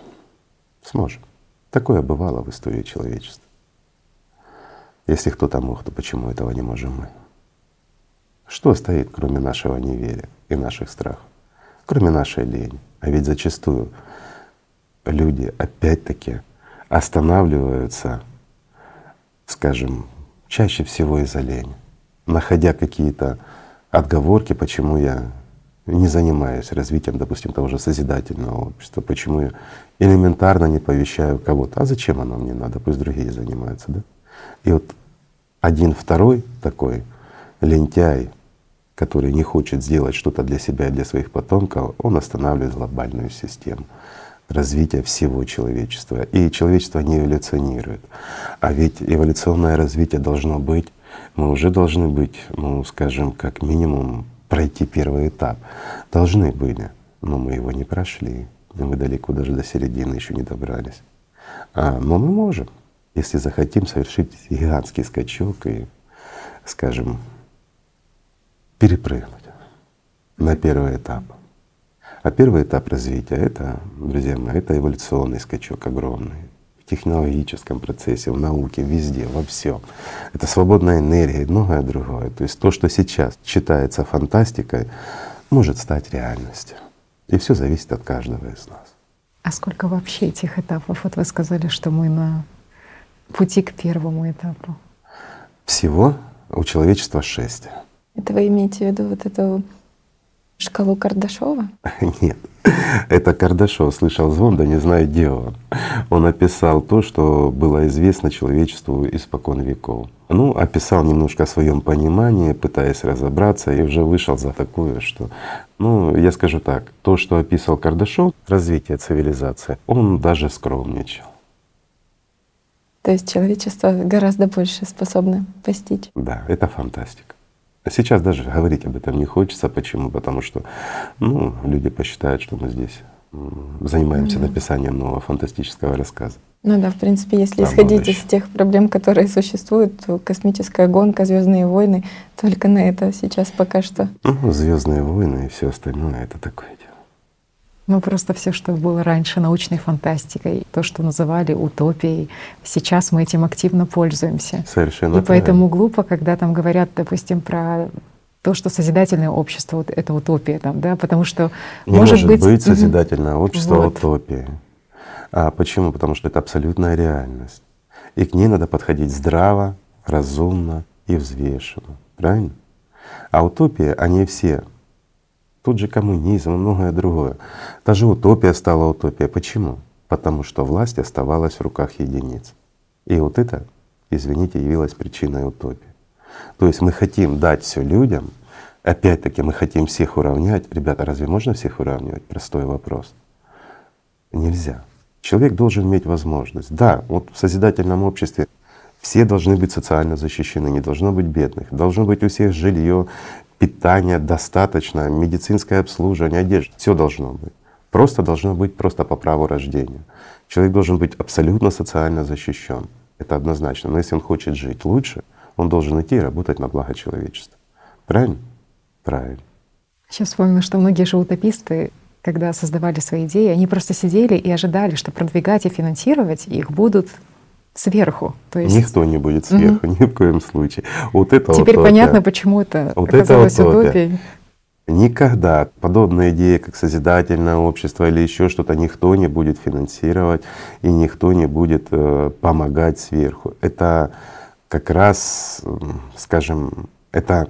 Сможем. Такое бывало в истории человечества. Если кто-то мог, то почему этого не можем мы? Что стоит, кроме нашего неверия и наших страхов? Кроме нашей лени. А ведь зачастую люди опять-таки останавливаются, скажем, чаще всего из-за лени, находя какие-то отговорки, почему я не занимаюсь развитием, допустим, того же созидательного общества, почему я элементарно не повещаю кого-то. А зачем оно мне надо? Пусть другие занимаются, да? И вот один второй такой лентяй, который не хочет сделать что-то для себя и для своих потомков, он останавливает глобальную систему развития всего человечества. И человечество не эволюционирует. А ведь эволюционное развитие должно быть, мы уже должны быть, ну скажем, как минимум пройти первый этап. Должны были, но мы его не прошли. Мы далеко даже до середины еще не добрались. А, но мы можем, если захотим совершить гигантский скачок и, скажем, перепрыгнуть на первый этап. А первый этап развития — это, друзья мои, это эволюционный скачок огромный в технологическом процессе, в науке, везде, во всем. Это свободная энергия и многое другое. То есть то, что сейчас считается фантастикой, может стать реальностью. И все зависит от каждого из нас. А сколько вообще этих этапов? Вот вы сказали, что мы на пути к первому этапу. Всего у человечества шесть. Это вы имеете в виду вот эту шкалу Кардашова? Нет, это Кардашов слышал звон, да не знаю, где он. Он описал то, что было известно человечеству испокон веков. Ну, описал немножко о своем понимании, пытаясь разобраться, и уже вышел за такое, что, ну, я скажу так, то, что описал Кардашов, развитие цивилизации, он даже скромничал. То есть человечество гораздо больше способно постичь. Да, это фантастика. Сейчас даже говорить об этом не хочется. Почему? Потому что ну, люди посчитают, что мы здесь занимаемся mm написанием нового фантастического рассказа. Ну да, в принципе, если Там исходить из тех проблем, которые существуют, то космическая гонка, Звездные войны, только на это сейчас пока что. Ну, Звездные войны и все остальное это такое. Ну просто все, что было раньше научной фантастикой, то, что называли утопией, сейчас мы этим активно пользуемся. Совершенно. И поэтому глупо, когда там говорят, допустим, про то, что созидательное общество вот это утопия, там, да, потому что не может, может быть, быть созидательное общество вот. утопией. А почему? Потому что это абсолютная реальность, и к ней надо подходить здраво, разумно и взвешенно, правильно? А утопия, они все тот же коммунизм и многое другое. Та же утопия стала утопией. Почему? Потому что власть оставалась в руках единиц. И вот это, извините, явилось причиной утопии. То есть мы хотим дать все людям, опять-таки мы хотим всех уравнять. Ребята, разве можно всех уравнивать? Простой вопрос. Нельзя. Человек должен иметь возможность. Да, вот в созидательном обществе все должны быть социально защищены, не должно быть бедных, должно быть у всех жилье, питание достаточно, медицинское обслуживание, одежда, все должно быть. Просто должно быть просто по праву рождения. Человек должен быть абсолютно социально защищен. Это однозначно. Но если он хочет жить лучше, он должен идти и работать на благо человечества. Правильно? Правильно. Сейчас вспомнила, что многие же утописты, когда создавали свои идеи, они просто сидели и ожидали, что продвигать и финансировать их будут сверху. То есть... Никто не будет сверху, угу. ни в коем случае. Вот это Теперь утопия. понятно, почему это вот оказалось это утопией. Никогда подобная идея, как созидательное общество или еще что-то, никто не будет финансировать и никто не будет э, помогать сверху. Это как раз, скажем, это,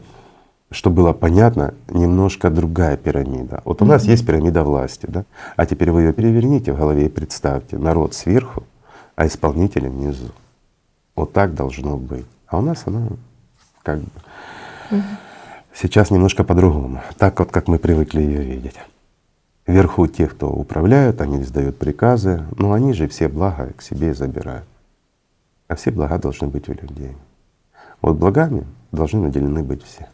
что было понятно, немножко другая пирамида. Вот у mm-hmm. нас есть пирамида власти, да? А теперь вы ее переверните в голове и представьте, народ сверху, а исполнителем внизу. Вот так должно быть. А у нас оно как бы. Угу. Сейчас немножко по-другому, так вот, как мы привыкли ее видеть. Вверху те, кто управляют, они издают приказы, но они же все блага к себе забирают. А все блага должны быть у людей. Вот благами должны наделены быть все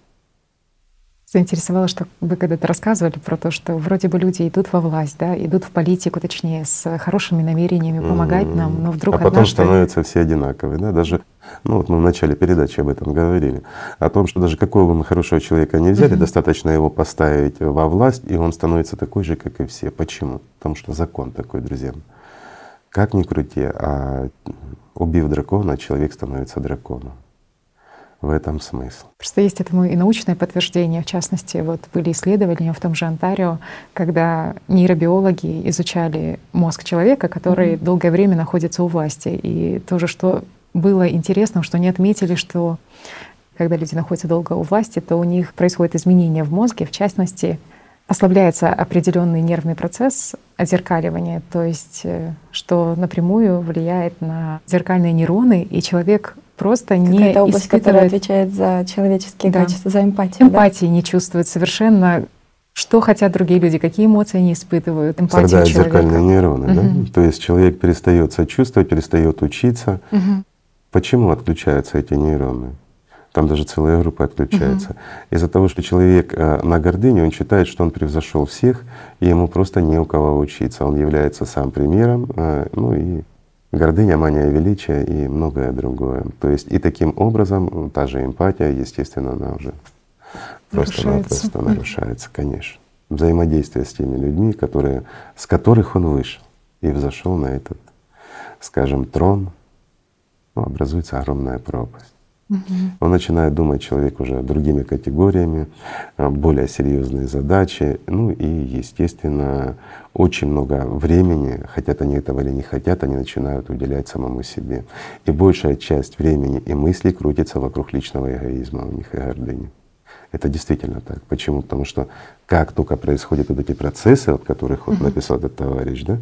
заинтересовало, что вы когда-то рассказывали про то, что вроде бы люди идут во власть, да, идут в политику, точнее, с хорошими намерениями помогать mm-hmm. нам, но вдруг а потом однажды... становятся все одинаковые, да, даже, ну вот мы в начале передачи об этом говорили, о том, что даже какого бы мы хорошего человека не взяли, mm-hmm. достаточно его поставить во власть, и он становится такой же, как и все. Почему? Потому что закон такой, друзья. Как ни крути, а убив дракона, человек становится драконом в этом смысл. Просто есть этому и научное подтверждение. В частности, вот были исследования в том же Онтарио, когда нейробиологи изучали мозг человека, который mm-hmm. долгое время находится у власти. И тоже, что было интересно, что они отметили, что когда люди находятся долго у власти, то у них происходят изменения в мозге, в частности, ослабляется определенный нервный процесс отзеркаливания, то есть э, что напрямую влияет на зеркальные нейроны, и человек просто не Это область, испытывает... которая отвечает за человеческие да. качества, за эмпатию. Эмпатии да? не чувствует совершенно что хотят другие люди, какие эмоции они испытывают, эмпатию Страдают человека. зеркальные нейроны, угу. да? То есть человек перестает сочувствовать, перестает учиться. Угу. Почему отключаются эти нейроны? Там даже целая группа отключается. Угу. Из-за того, что человек э, на гордыне, он считает, что он превзошел всех, и ему просто не у кого учиться. Он является сам примером, э, ну и гордыня, мания величия и многое другое. То есть и таким образом та же эмпатия, естественно, она уже просто-напросто нарушается, конечно. Взаимодействие с теми людьми, которые, с которых он вышел и взошел на этот, скажем, трон, ну, образуется огромная пропасть. Он начинает думать человек уже другими категориями, а, более серьезные задачи, ну и, естественно, очень много времени, хотят они этого или не хотят, они начинают уделять самому себе. И большая часть времени и мыслей крутится вокруг личного эгоизма у них и гордыни. Это действительно так. Почему? Потому что как только происходят вот эти процессы, о которых вот написал этот товарищ, да,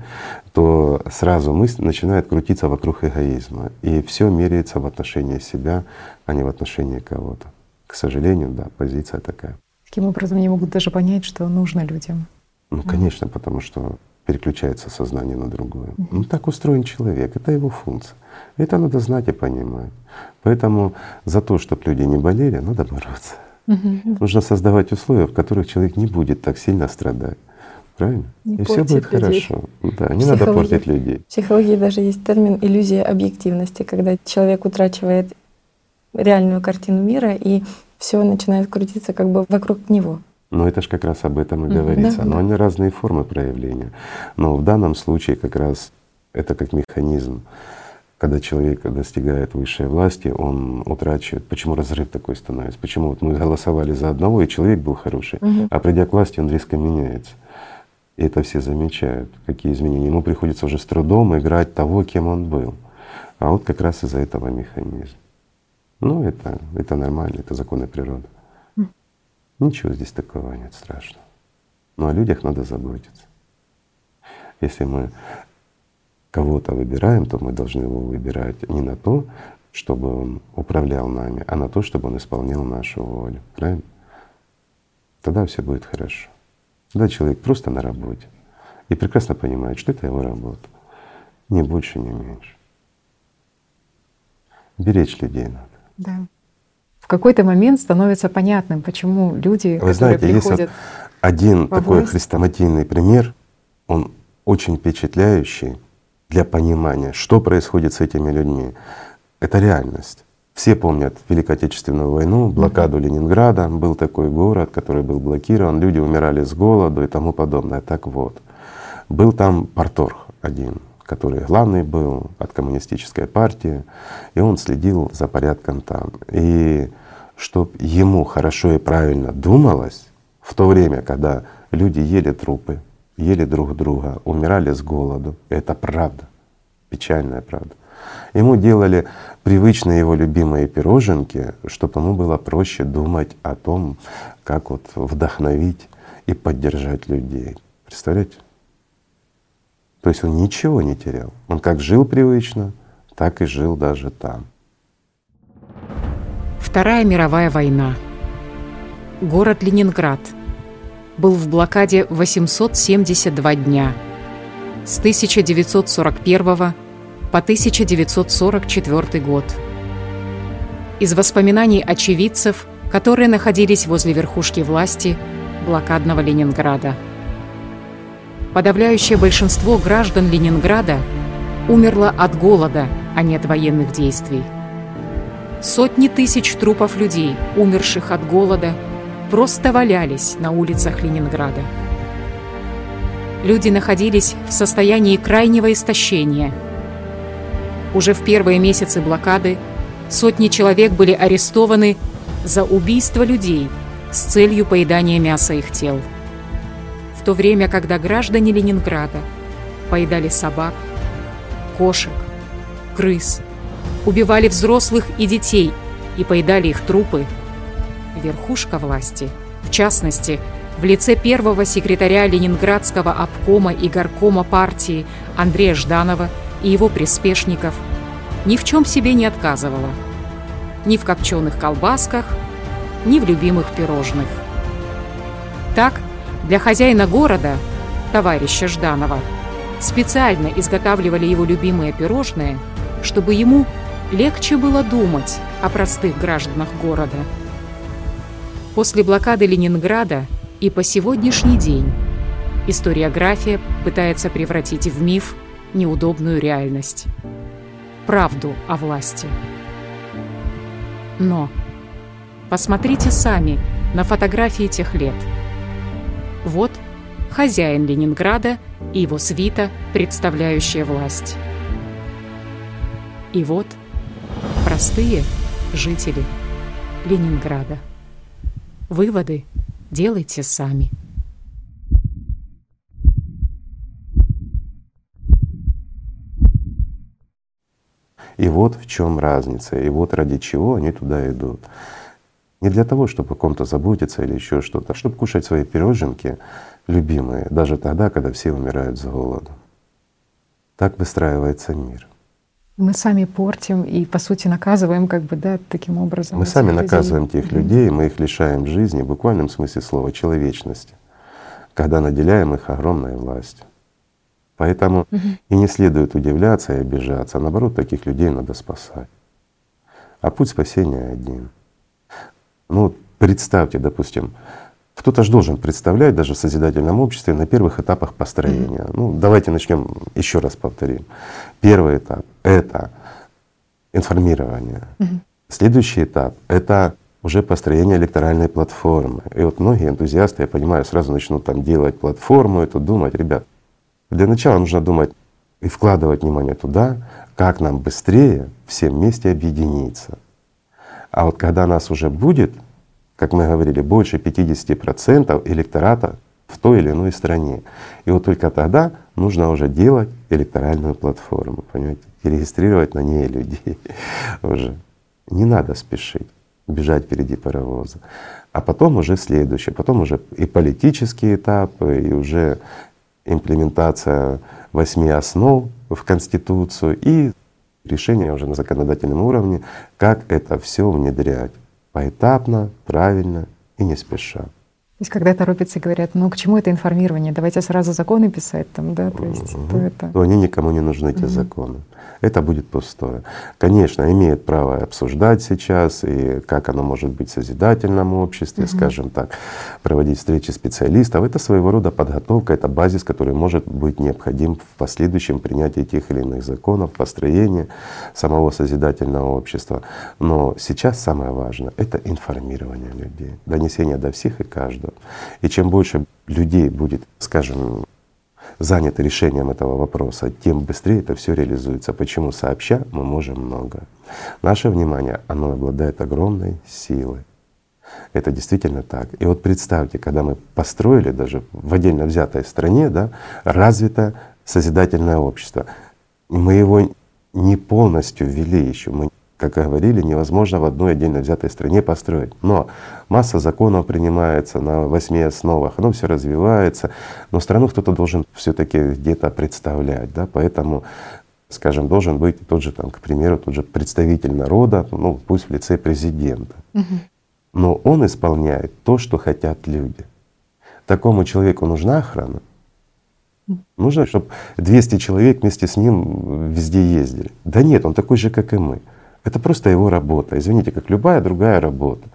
то сразу мысль начинает крутиться вокруг эгоизма. И все меряется в отношении себя, а не в отношении кого-то. К сожалению, да, позиция такая. Таким образом, они могут даже понять, что нужно людям. Ну, конечно, потому что переключается сознание на другое. Ну, так устроен человек, это его функция. Это надо знать и понимать. Поэтому за то, чтобы люди не болели, надо бороться. Угу. Нужно создавать условия, в которых человек не будет так сильно страдать. Правильно? Не и все будет людей. хорошо. Да, не надо портить людей. В психологии даже есть термин иллюзия объективности, когда человек утрачивает реальную картину мира и все начинает крутиться как бы вокруг него. Но это же как раз об этом и говорится. Да, Но да. они разные формы проявления. Но в данном случае как раз это как механизм когда человек достигает высшей власти, он утрачивает. Почему разрыв такой становится? Почему вот мы голосовали за одного, и человек был хороший, угу. а придя к власти, он резко меняется. И это все замечают, какие изменения. Ему приходится уже с трудом играть того, кем он был. А вот как раз из-за этого механизм. Ну, это, это нормально, это законы природы. Mm. Ничего здесь такого нет страшного. Но о людях надо заботиться. Если мы кого-то выбираем, то мы должны его выбирать не на то, чтобы он управлял нами, а на то, чтобы он исполнял нашу волю. Правильно? Тогда все будет хорошо. Тогда человек просто на работе и прекрасно понимает, что это его работа. Ни больше, ни меньше. Беречь людей надо. Да. В какой-то момент становится понятным, почему люди, Вы знаете, приходят есть вот один такой власть. хрестоматийный пример, он очень впечатляющий для понимания, что происходит с этими людьми. Это реальность. Все помнят Великую Отечественную войну, блокаду Ленинграда, был такой город, который был блокирован, люди умирали с голоду и тому подобное. Так вот, был там Парторг один, который главный был от коммунистической партии, и он следил за порядком там. И чтобы ему хорошо и правильно думалось, в то время, когда люди ели трупы, ели друг друга, умирали с голоду. Это правда, печальная правда. Ему делали привычные его любимые пироженки, чтобы ему было проще думать о том, как вот вдохновить и поддержать людей. Представляете? То есть он ничего не терял. Он как жил привычно, так и жил даже там. Вторая мировая война. Город Ленинград был в блокаде 872 дня с 1941 по 1944 год. Из воспоминаний очевидцев, которые находились возле верхушки власти блокадного Ленинграда. Подавляющее большинство граждан Ленинграда умерло от голода, а не от военных действий. Сотни тысяч трупов людей, умерших от голода, просто валялись на улицах Ленинграда. Люди находились в состоянии крайнего истощения. Уже в первые месяцы блокады сотни человек были арестованы за убийство людей с целью поедания мяса их тел. В то время, когда граждане Ленинграда поедали собак, кошек, крыс, убивали взрослых и детей и поедали их трупы, верхушка власти, в частности, в лице первого секретаря Ленинградского обкома и горкома партии Андрея Жданова и его приспешников, ни в чем себе не отказывала. Ни в копченых колбасках, ни в любимых пирожных. Так, для хозяина города, товарища Жданова, специально изготавливали его любимые пирожные, чтобы ему легче было думать о простых гражданах города. После блокады Ленинграда и по сегодняшний день историография пытается превратить в миф неудобную реальность. Правду о власти. Но посмотрите сами на фотографии тех лет. Вот хозяин Ленинграда и его свита, представляющая власть. И вот простые жители Ленинграда. Выводы делайте сами. И вот в чем разница, и вот ради чего они туда идут. Не для того, чтобы о ком-то заботиться или еще что-то, а чтобы кушать свои пироженки любимые, даже тогда, когда все умирают с голоду. Так выстраивается мир. Мы сами портим и, по сути, наказываем как бы, да, таким образом. Мы сами наказываем людей. тех людей, мы их лишаем жизни, в буквальном смысле слова, человечности, когда наделяем их огромной властью. Поэтому угу. и не следует удивляться и обижаться, а наоборот, таких людей надо спасать. А путь спасения один. Ну, представьте, допустим, кто-то же должен представлять даже в созидательном обществе на первых этапах построения. Mm-hmm. Ну, давайте начнем еще раз повторим. Первый этап — это информирование. Mm-hmm. Следующий этап — это уже построение электоральной платформы. И вот многие энтузиасты, я понимаю, сразу начнут там делать платформу, это думать, ребят, для начала нужно думать и вкладывать внимание туда, как нам быстрее всем вместе объединиться. А вот когда нас уже будет как мы говорили, больше 50% электората в той или иной стране. И вот только тогда нужно уже делать электоральную платформу, понимаете, и регистрировать на ней людей уже. Не надо спешить, бежать впереди паровоза. А потом уже следующее, потом уже и политические этапы, и уже имплементация восьми основ в Конституцию и решение уже на законодательном уровне, как это все внедрять поэтапно, правильно и не спеша. То есть когда торопятся и говорят, ну к чему это информирование, давайте сразу законы писать там, да, то есть угу. то это… То они никому не нужны, эти угу. законы это будет пустое. Конечно, имеет право обсуждать сейчас, и как оно может быть в созидательном обществе, угу. скажем так, проводить встречи специалистов. Это своего рода подготовка, это базис, который может быть необходим в последующем принятии тех или иных законов, построении самого созидательного общества. Но сейчас самое важное — это информирование людей, донесение до всех и каждого. И чем больше людей будет, скажем, заняты решением этого вопроса, тем быстрее это все реализуется. Почему сообща мы можем много. Наше внимание, оно обладает огромной силой. Это действительно так. И вот представьте, когда мы построили даже в отдельно взятой стране да, развитое созидательное общество, мы его не полностью ввели еще, мы как говорили, невозможно в одной отдельно взятой стране построить. Но масса законов принимается на восьми основах, оно все развивается, но страну кто-то должен все-таки где-то представлять. Да? Поэтому скажем, должен быть тот же, там, к примеру, тот же представитель народа, ну пусть в лице президента. Но он исполняет то, что хотят люди. Такому человеку нужна охрана. Нужно, чтобы 200 человек вместе с ним везде ездили. Да нет, он такой же, как и мы. Это просто его работа. Извините, как любая другая работа.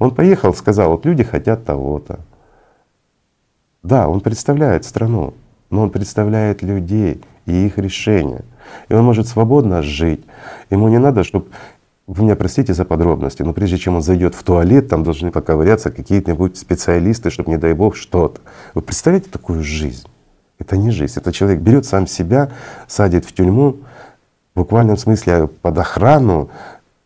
Он поехал, сказал, вот люди хотят того-то. Да, он представляет страну, но он представляет людей и их решения. И он может свободно жить. Ему не надо, чтобы вы меня простите за подробности, но прежде чем он зайдет в туалет, там должны поковыряться какие-нибудь специалисты, чтобы, не дай бог, что-то. Вы представляете такую жизнь? Это не жизнь. Это человек берет сам себя, садит в тюрьму, в буквальном смысле под охрану,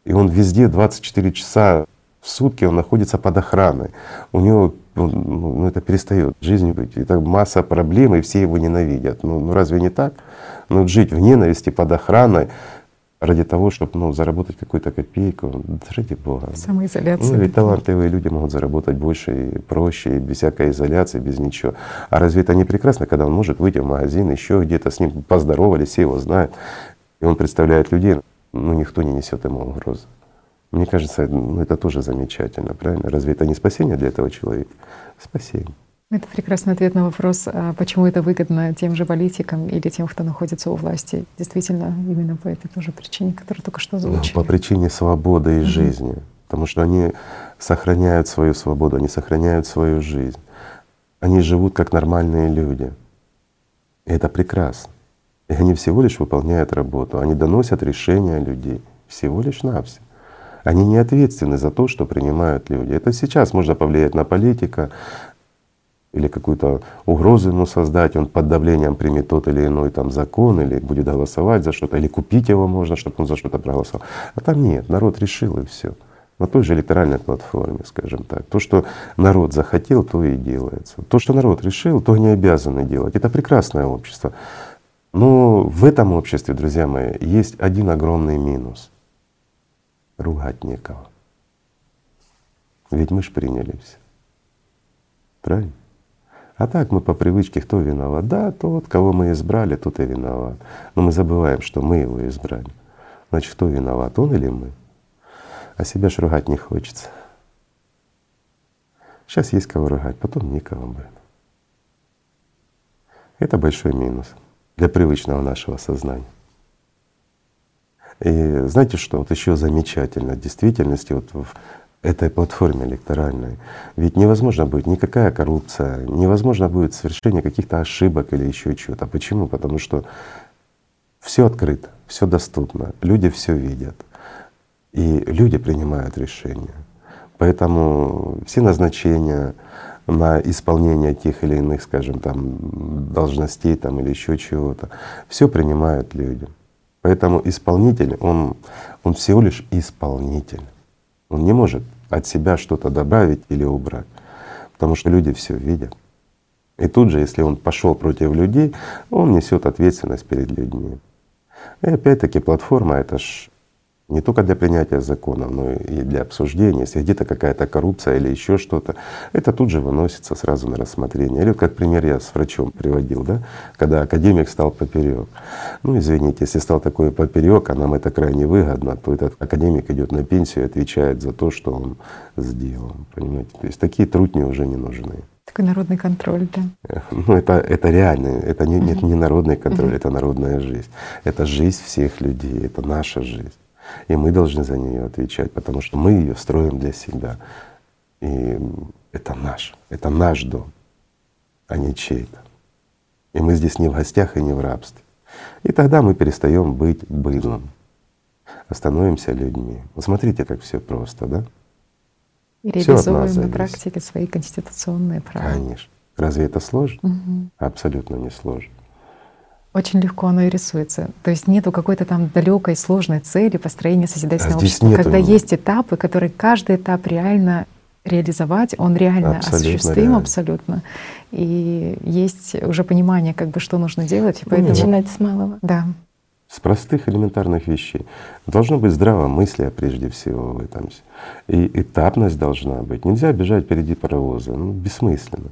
и он везде 24 часа в сутки он находится под охраной. У него ну, ну, это перестает жизнь быть. Это масса проблем, и все его ненавидят. Ну, ну разве не так? Ну жить в ненависти под охраной ради того, чтобы ну, заработать какую-то копейку, да ради Бога. Самоизоляция. Ну, ведь талантливые люди могут заработать больше и проще, и без всякой изоляции, без ничего. А разве это не прекрасно, когда он может выйти в магазин, еще где-то с ним поздоровались, все его знают, и он представляет людей, ну никто не несет ему угрозы. Мне кажется, ну, это тоже замечательно, правильно? Разве это не спасение для этого человека? Спасение. Это прекрасный ответ на вопрос, а почему это выгодно тем же политикам или тем, кто находится у власти. Действительно, именно по этой тоже причине, которую только что озвучили. Ну, по причине свободы и mm-hmm. жизни. Потому что они сохраняют свою свободу, они сохраняют свою жизнь. Они живут как нормальные люди. И это прекрасно. И они всего лишь выполняют работу, они доносят решения людей. Всего лишь навсего. Они не ответственны за то, что принимают люди. Это сейчас можно повлиять на политика, или какую-то угрозу ему создать, он под давлением примет тот или иной там закон, или будет голосовать за что-то, или купить его можно, чтобы он за что-то проголосовал. А там нет, народ решил и все. На той же электоральной платформе, скажем так. То, что народ захотел, то и делается. То, что народ решил, то они обязаны делать. Это прекрасное общество. Но в этом обществе, друзья мои, есть один огромный минус. Ругать некого. Ведь мы ж приняли все. Правильно? А так мы по привычке, кто виноват? Да, тот, кого мы избрали, тот и виноват. Но мы забываем, что мы его избрали. Значит, кто виноват, он или мы? А себя ж ругать не хочется. Сейчас есть кого ругать, потом никого будет. Это большой минус для привычного нашего сознания. И знаете что, вот еще замечательно в действительности, вот в этой платформе электоральной. Ведь невозможно будет никакая коррупция, невозможно будет совершение каких-то ошибок или еще чего-то. Почему? Потому что все открыто, все доступно, люди все видят, и люди принимают решения. Поэтому все назначения на исполнение тех или иных, скажем, там должностей там или еще чего-то, все принимают люди. Поэтому исполнитель, он, он всего лишь исполнитель. Он не может от себя что-то добавить или убрать, потому что люди все видят. И тут же, если он пошел против людей, он несет ответственность перед людьми. И опять-таки платформа это ж не только для принятия законов, но и для обсуждения. Если где-то какая-то коррупция или еще что-то, это тут же выносится сразу на рассмотрение. Или вот как пример я с врачом приводил, да, когда академик стал поперек. Ну извините, если стал такой поперек, а нам это крайне выгодно, то этот академик идет на пенсию и отвечает за то, что он сделал. Понимаете? То есть такие трудни уже не нужны. Такой народный контроль, да. Ну это, это реально, это не, нет, не народный контроль, это народная жизнь. Это жизнь всех людей, это наша жизнь. И мы должны за нее отвечать, потому что мы ее строим для себя. И это наш, это наш дом, а не чей-то. И мы здесь не в гостях и не в рабстве. И тогда мы перестаем быть быдлом, а становимся людьми. Вот смотрите, как все просто, да? И реализуем на практике свои конституционные права. Конечно. Разве это сложно? Угу. Абсолютно не сложно. Очень легко оно и рисуется. То есть нету какой-то там далекой сложной цели построения созидательного а общества, нету. когда есть этапы, которые каждый этап реально реализовать, он реально абсолютно осуществим реально. абсолютно. И есть уже понимание, как бы что нужно делать. И поэтому... Начинать с малого. Да. С простых элементарных вещей. Должно быть здравомыслие прежде всего в этом. И этапность должна быть. Нельзя бежать впереди паровоза. Ну, бессмысленно.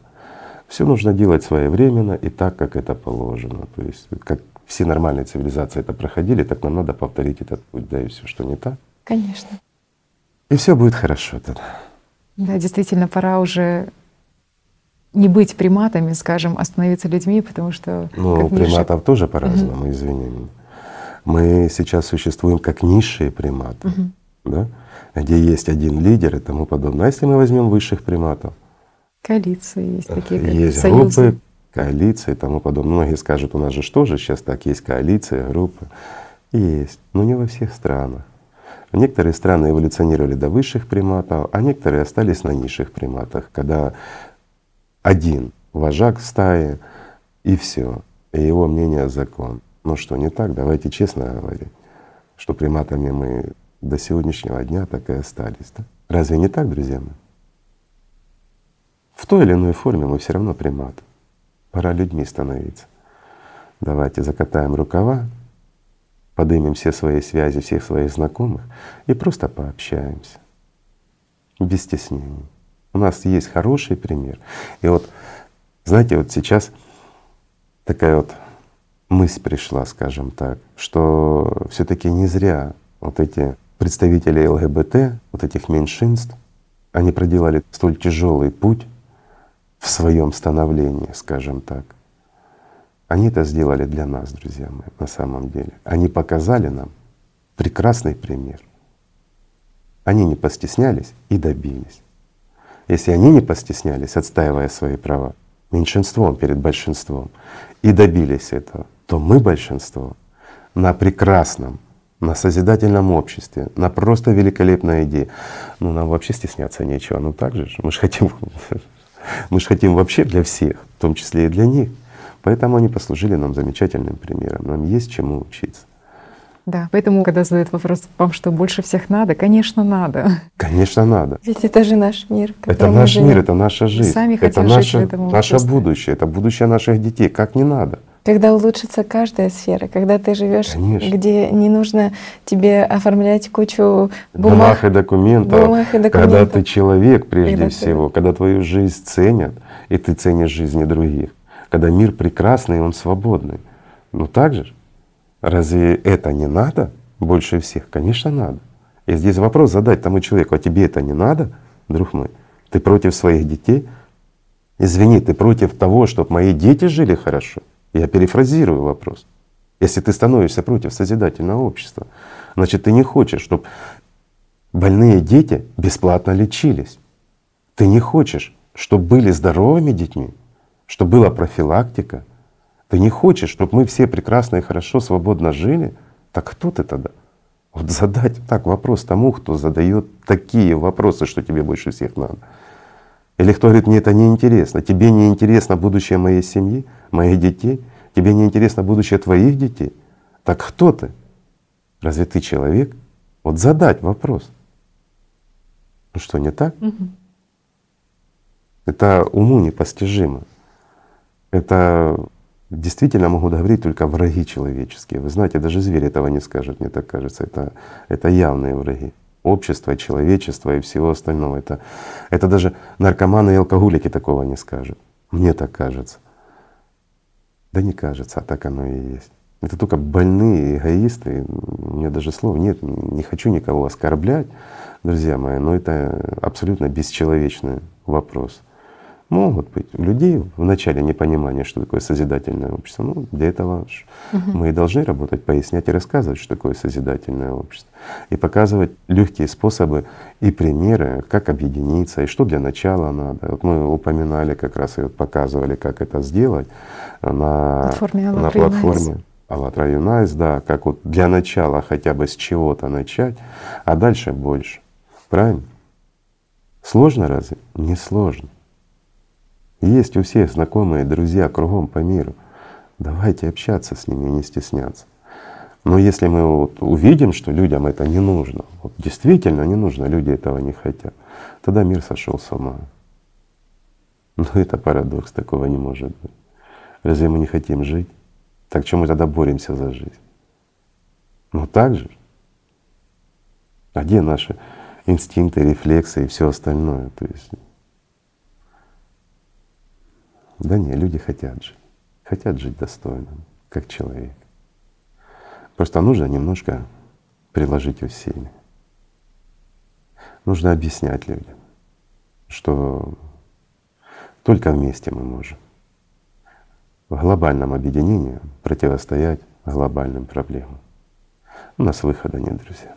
Все нужно делать своевременно и так, как это положено. То есть как все нормальные цивилизации это проходили, так нам надо повторить этот путь, да и все, что не так. Конечно. И все будет хорошо тогда. Да, действительно, пора уже не быть приматами, скажем, остановиться людьми, потому что… Ну, у приматов тоже по-разному, угу. извини. Мы сейчас существуем как низшие приматы, угу. да? где есть один лидер и тому подобное. А если мы возьмем высших приматов? Коалиции есть такие, как Есть союзы. группы, коалиции и тому подобное. Многие скажут, у нас же тоже сейчас так есть коалиция, группы. Есть, но не во всех странах. Некоторые страны эволюционировали до высших приматов, а некоторые остались на низших приматах, когда один вожак стаи и все, и его мнение закон. Ну что, не так? Давайте честно говорить, что приматами мы до сегодняшнего дня так и остались. Да? Разве не так, друзья мои? В той или иной форме мы все равно приматы. Пора людьми становиться. Давайте закатаем рукава, подымем все свои связи, всех своих знакомых и просто пообщаемся. Без стеснений. У нас есть хороший пример. И вот, знаете, вот сейчас такая вот мысль пришла, скажем так, что все таки не зря вот эти представители ЛГБТ, вот этих меньшинств, они проделали столь тяжелый путь в своем становлении, скажем так. Они это сделали для нас, друзья мои, на самом деле. Они показали нам прекрасный пример. Они не постеснялись и добились. Если они не постеснялись, отстаивая свои права, меньшинством перед большинством, и добились этого, то мы большинство на прекрасном, на созидательном обществе, на просто великолепной идее. Ну нам вообще стесняться нечего. Ну так же, мы же хотим Мы же хотим вообще для всех, в том числе и для них. Поэтому они послужили нам замечательным примером. Нам есть чему учиться. Да, поэтому, когда задают вопрос вам, что больше всех надо, конечно, надо. Конечно, надо. Ведь это же наш мир. Это наш мир, это наша жизнь. Сами это наше, наше будущее, это будущее наших детей. Как не надо? Когда улучшится каждая сфера, когда ты живешь, где не нужно тебе оформлять кучу бумаг, бумаг, и, документов, бумаг и документов, когда ты человек прежде когда всего, ты... когда твою жизнь ценят, и ты ценишь жизни других, когда мир прекрасный, и он свободный. Ну так же? Разве это не надо больше всех? Конечно, надо. И здесь вопрос задать тому человеку, а тебе это не надо, друг мой? Ты против своих детей? Извини, ты против того, чтобы мои дети жили хорошо? Я перефразирую вопрос. Если ты становишься против созидательного общества, значит ты не хочешь, чтобы больные дети бесплатно лечились. Ты не хочешь, чтобы были здоровыми детьми, чтобы была профилактика. Ты не хочешь, чтобы мы все прекрасно и хорошо, свободно жили. Так кто ты тогда? Вот задать так вопрос тому, кто задает такие вопросы, что тебе больше всех надо. Или кто говорит, мне это не интересно, тебе не интересно будущее моей семьи, моих детей, тебе не интересно будущее твоих детей. Так кто ты? Разве ты человек? Вот задать вопрос. Ну что, не так? Угу. Это уму непостижимо. Это действительно могут говорить только враги человеческие. Вы знаете, даже звери этого не скажут, мне так кажется. Это, это явные враги общества, человечества и всего остального. Это, это даже наркоманы и алкоголики такого не скажут. Мне так кажется. Да не кажется, а так оно и есть. Это только больные эгоисты. У меня даже слов нет, не хочу никого оскорблять, друзья мои, но это абсолютно бесчеловечный вопрос могут быть у людей в начале непонимания, что такое созидательное общество. Ну, для этого угу. мы и должны работать, пояснять и рассказывать, что такое созидательное общество. И показывать легкие способы и примеры, как объединиться, и что для начала надо. Вот мы упоминали как раз и вот показывали, как это сделать на платформе, на платформе АЛЛАТРА Юнайс, да, как вот для начала хотя бы с чего-то начать, а дальше больше. Правильно? Сложно разве? Не сложно. Есть у всех знакомые, друзья кругом по миру. Давайте общаться с ними и не стесняться. Но если мы вот увидим, что людям это не нужно, вот действительно не нужно, люди этого не хотят, тогда мир сошел с ума. Но это парадокс, такого не может быть. Разве мы не хотим жить? Так чем мы тогда боремся за жизнь? Ну так же. А где наши инстинкты, рефлексы и все остальное? То есть Да не, люди хотят жить, хотят жить достойно, как человек. Просто нужно немножко приложить усилия. Нужно объяснять людям, что только вместе мы можем в глобальном объединении противостоять глобальным проблемам. У нас выхода нет, друзья.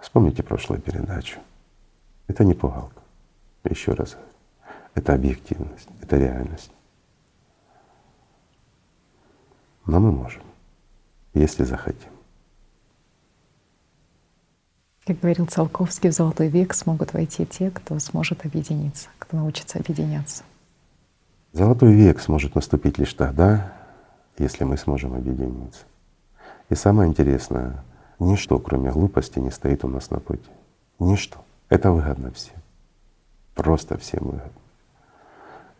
Вспомните прошлую передачу. Это не пугалка. Еще раз. Это объективность, это реальность. Но мы можем, если захотим. Как говорил Циолковский, в золотой век смогут войти те, кто сможет объединиться, кто научится объединяться. Золотой век сможет наступить лишь тогда, если мы сможем объединиться. И самое интересное, ничто, кроме глупости, не стоит у нас на пути. Ничто. Это выгодно всем. Просто всем выгодно.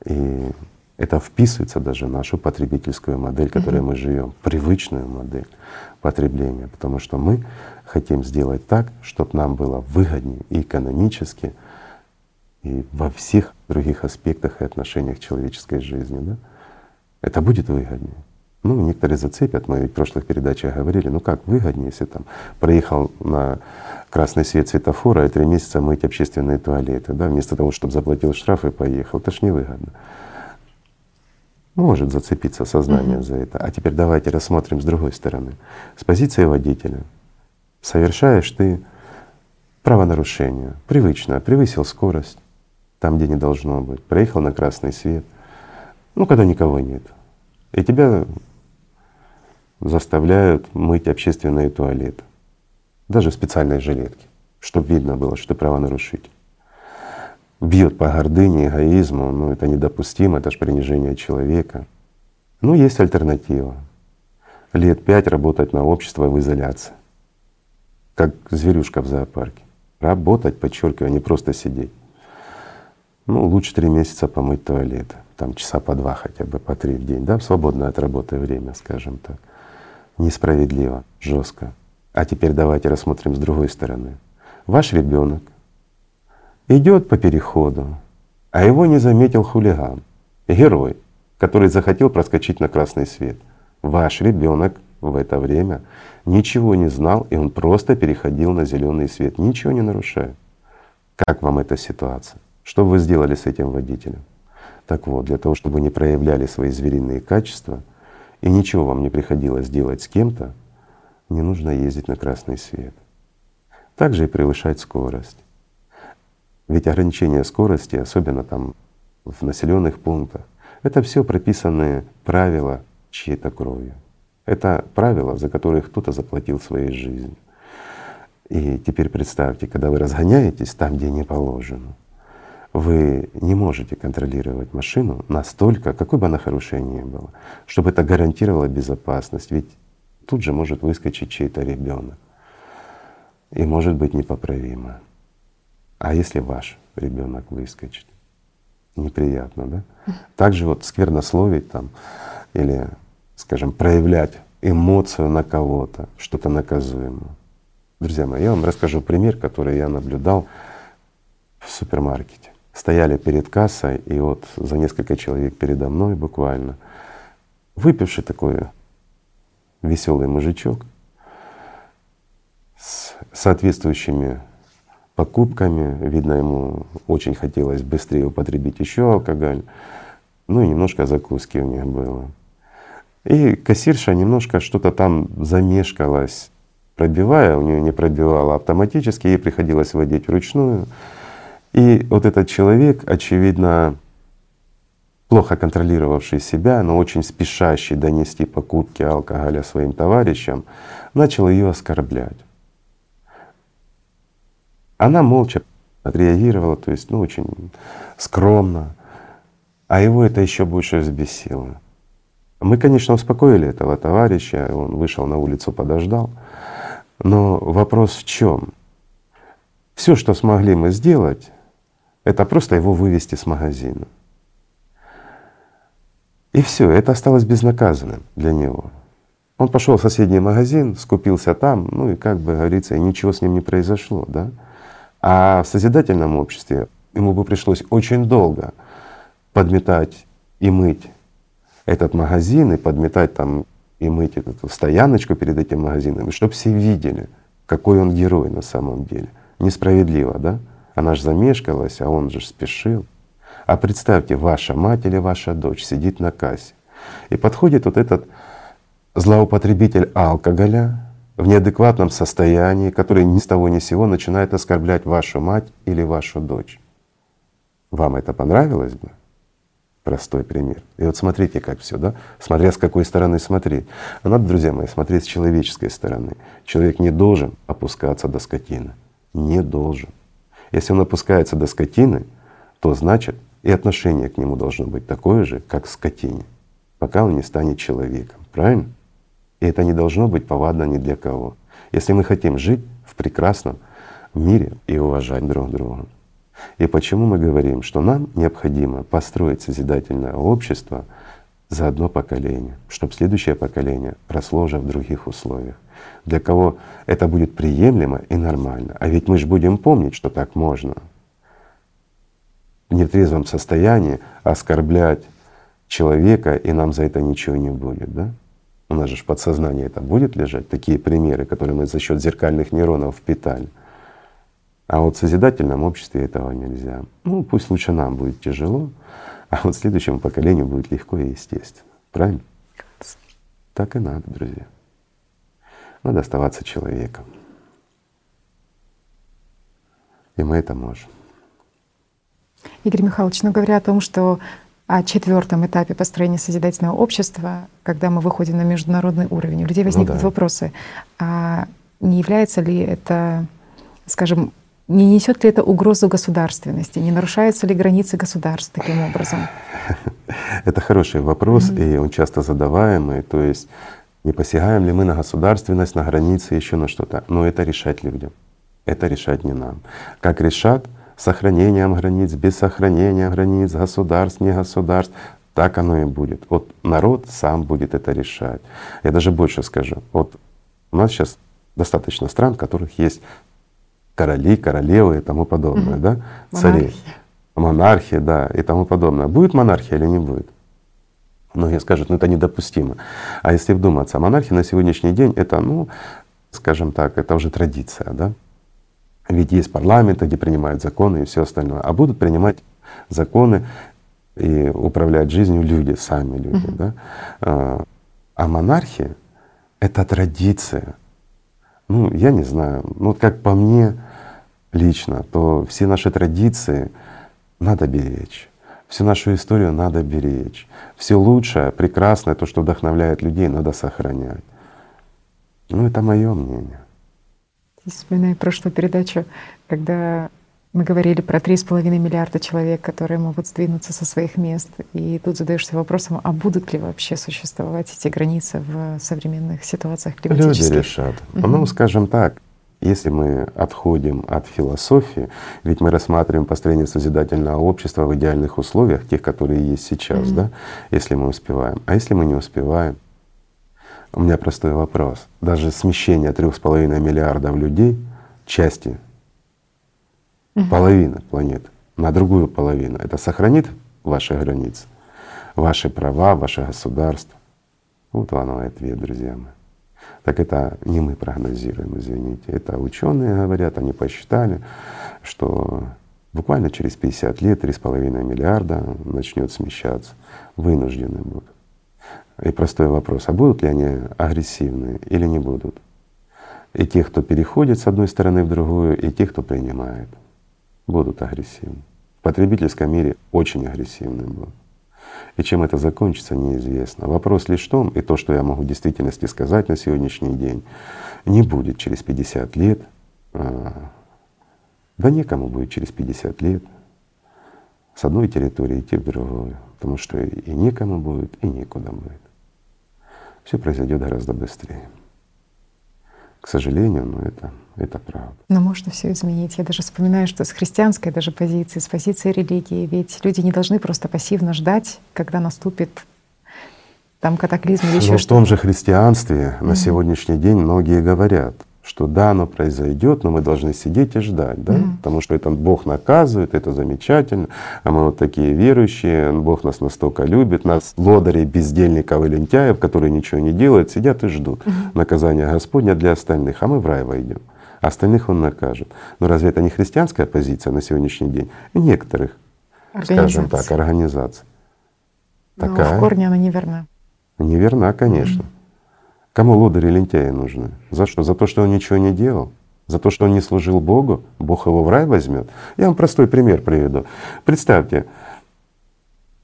И это вписывается даже в нашу потребительскую модель, в которой мы живем, привычную модель потребления, потому что мы хотим сделать так, чтобы нам было выгоднее и экономически, и во всех других аспектах и отношениях человеческой жизни. Да? Это будет выгоднее. Ну, некоторые зацепят, мы в прошлых передачах говорили, ну как выгоднее, если там проехал на красный свет светофора и три месяца мыть общественные туалеты, да, вместо того, чтобы заплатил штраф и поехал. Это ж невыгодно может зацепиться сознание mm-hmm. за это. А теперь давайте рассмотрим с другой стороны. С позиции водителя совершаешь ты правонарушение, привычно, превысил скорость там, где не должно быть, проехал на красный свет, ну, когда никого нет. И тебя заставляют мыть общественные туалеты, даже в специальной жилетке, чтобы видно было, что ты правонарушитель бьет по гордыне, эгоизму, ну это недопустимо, это же принижение человека. Ну, есть альтернатива. Лет пять работать на общество в изоляции, как зверюшка в зоопарке. Работать, подчеркиваю, а не просто сидеть. Ну, лучше три месяца помыть туалет, там часа по два хотя бы, по три в день, да, в свободное от работы время, скажем так. Несправедливо, жестко. А теперь давайте рассмотрим с другой стороны. Ваш ребенок идет по переходу, а его не заметил хулиган, герой, который захотел проскочить на красный свет. Ваш ребенок в это время ничего не знал, и он просто переходил на зеленый свет, ничего не нарушая. Как вам эта ситуация? Что вы сделали с этим водителем? Так вот, для того, чтобы не проявляли свои звериные качества и ничего вам не приходилось делать с кем-то, не нужно ездить на красный свет. Также и превышать скорость. Ведь ограничение скорости, особенно там в населенных пунктах, это все прописанные правила чьей-то кровью. Это правила, за которые кто-то заплатил своей жизнью. И теперь представьте, когда вы разгоняетесь там, где не положено, вы не можете контролировать машину настолько, какой бы она хорошая ни была, чтобы это гарантировало безопасность. Ведь тут же может выскочить чей-то ребенок и может быть непоправимо. А если ваш ребенок выскочит? Неприятно, да? Также вот сквернословить там или, скажем, проявлять эмоцию на кого-то, что-то наказуемое. Друзья мои, я вам расскажу пример, который я наблюдал в супермаркете. Стояли перед кассой, и вот за несколько человек передо мной буквально выпивший такой веселый мужичок с соответствующими покупками. Видно, ему очень хотелось быстрее употребить еще алкоголь. Ну и немножко закуски у них было. И кассирша немножко что-то там замешкалась, пробивая, у нее не пробивала автоматически, ей приходилось водить вручную. И вот этот человек, очевидно, плохо контролировавший себя, но очень спешащий донести покупки алкоголя своим товарищам, начал ее оскорблять. Она молча отреагировала, то есть, ну, очень скромно, а его это еще больше взбесило. Мы, конечно, успокоили этого товарища, он вышел на улицу, подождал. Но вопрос в чем? Все, что смогли мы сделать, это просто его вывести с магазина. И все, это осталось безнаказанным для него. Он пошел в соседний магазин, скупился там, ну и как бы говорится, и ничего с ним не произошло, да. А в созидательном обществе ему бы пришлось очень долго подметать и мыть этот магазин, и подметать там и мыть эту стояночку перед этим магазином, чтобы все видели, какой он герой на самом деле. Несправедливо, да? Она же замешкалась, а он же спешил. А представьте, ваша мать или ваша дочь сидит на кассе, и подходит вот этот злоупотребитель алкоголя в неадекватном состоянии, который ни с того ни с сего начинает оскорблять вашу мать или вашу дочь. Вам это понравилось бы? Простой пример. И вот смотрите, как все, да? Смотря с какой стороны смотреть. А надо, друзья мои, смотреть с человеческой стороны. Человек не должен опускаться до скотины. Не должен. Если он опускается до скотины, то значит и отношение к нему должно быть такое же, как к скотине, пока он не станет человеком. Правильно? И это не должно быть повадно ни для кого. Если мы хотим жить в прекрасном мире и уважать друг друга. И почему мы говорим, что нам необходимо построить созидательное общество за одно поколение, чтобы следующее поколение росло уже в других условиях. Для кого это будет приемлемо и нормально. А ведь мы же будем помнить, что так можно. В нетрезвом состоянии оскорблять человека, и нам за это ничего не будет, да? У нас же в подсознании это будет лежать, такие примеры, которые мы за счет зеркальных нейронов впитали. А вот в созидательном обществе этого нельзя. Ну, пусть лучше нам будет тяжело, а вот следующему поколению будет легко и естественно. Правильно? Так и надо, друзья. Надо оставаться человеком. И мы это можем. Игорь Михайлович, ну говоря о том, что о четвертом этапе построения созидательного общества, когда мы выходим на международный уровень, у людей возникнут ну, да. вопросы, а не является ли это, скажем, не несет ли это угрозу государственности? Не нарушаются ли границы государств таким образом? Это хороший вопрос, mm-hmm. и он часто задаваемый. То есть не посягаем ли мы на государственность, на границы, еще на что-то. Но это решать людям. Это решать не нам. Как решат сохранением границ, без сохранения границ, государств, не государств, так оно и будет. Вот народ сам будет это решать. Я даже больше скажу. Вот у нас сейчас достаточно стран, в которых есть короли, королевы и тому подобное, угу. да, цари, монархия, да, и тому подобное. Будет монархия или не будет? Многие скажут, ну это недопустимо. А если вдуматься, монархия на сегодняшний день это, ну, скажем так, это уже традиция, да? Ведь есть парламенты, где принимают законы и все остальное, а будут принимать законы и управлять жизнью люди, сами люди, uh-huh. да? А, а монархия — это традиция. Ну, я не знаю, ну как по мне, лично, то все наши традиции надо беречь. Всю нашу историю надо беречь. Все лучшее, прекрасное, то, что вдохновляет людей, надо сохранять. Ну, это мое мнение. Вспоминаю прошлую передачу, когда мы говорили про три с половиной миллиарда человек, которые могут сдвинуться со своих мест. И тут задаешься вопросом, а будут ли вообще существовать эти границы в современных ситуациях климатических? Люди решат. Угу. Ну, скажем так, если мы отходим от философии, ведь мы рассматриваем построение созидательного общества в идеальных условиях, тех, которые есть сейчас, mm-hmm. да, если мы успеваем. А если мы не успеваем? У меня простой вопрос. Даже смещение трех с половиной миллиардов людей, части, mm-hmm. половина планеты на другую половину, это сохранит ваши границы, ваши права, ваше государство? Вот вам ответ, друзья мои. Так это не мы прогнозируем, извините. Это ученые говорят, они посчитали, что буквально через 50 лет 3,5 миллиарда начнет смещаться, вынуждены будут. И простой вопрос, а будут ли они агрессивные или не будут? И те, кто переходит с одной стороны в другую, и те, кто принимает, будут агрессивны. В потребительском мире очень агрессивны будут. И чем это закончится, неизвестно. Вопрос лишь в том, и то, что я могу в действительности сказать на сегодняшний день, не будет через 50 лет, а, да некому будет через 50 лет с одной территории идти в другую, потому что и некому будет, и некуда будет. Все произойдет гораздо быстрее. К сожалению, но это, это правда. Но можно все изменить. Я даже вспоминаю, что с христианской даже позиции, с позиции религии, ведь люди не должны просто пассивно ждать, когда наступит там катаклизм или еще что-то. в том же христианстве mm-hmm. на сегодняшний день многие говорят, что да, оно произойдет, но мы должны сидеть и ждать, да, mm-hmm. потому что это Бог наказывает, это замечательно, а мы вот такие верующие, Бог нас настолько любит, нас лодырей, бездельников и лентяев, которые ничего не делают, сидят и ждут mm-hmm. наказания Господня для остальных, а мы в рай войдем, а остальных Он накажет. Но разве это не христианская позиция на сегодняшний день? некоторых, скажем так, организаций. Такая. Но в корне она неверна. Неверна, конечно. Mm-hmm. Кому лодыри лентяи нужны? За что? За то, что он ничего не делал? За то, что он не служил Богу? Бог его в рай возьмет? Я вам простой пример приведу. Представьте,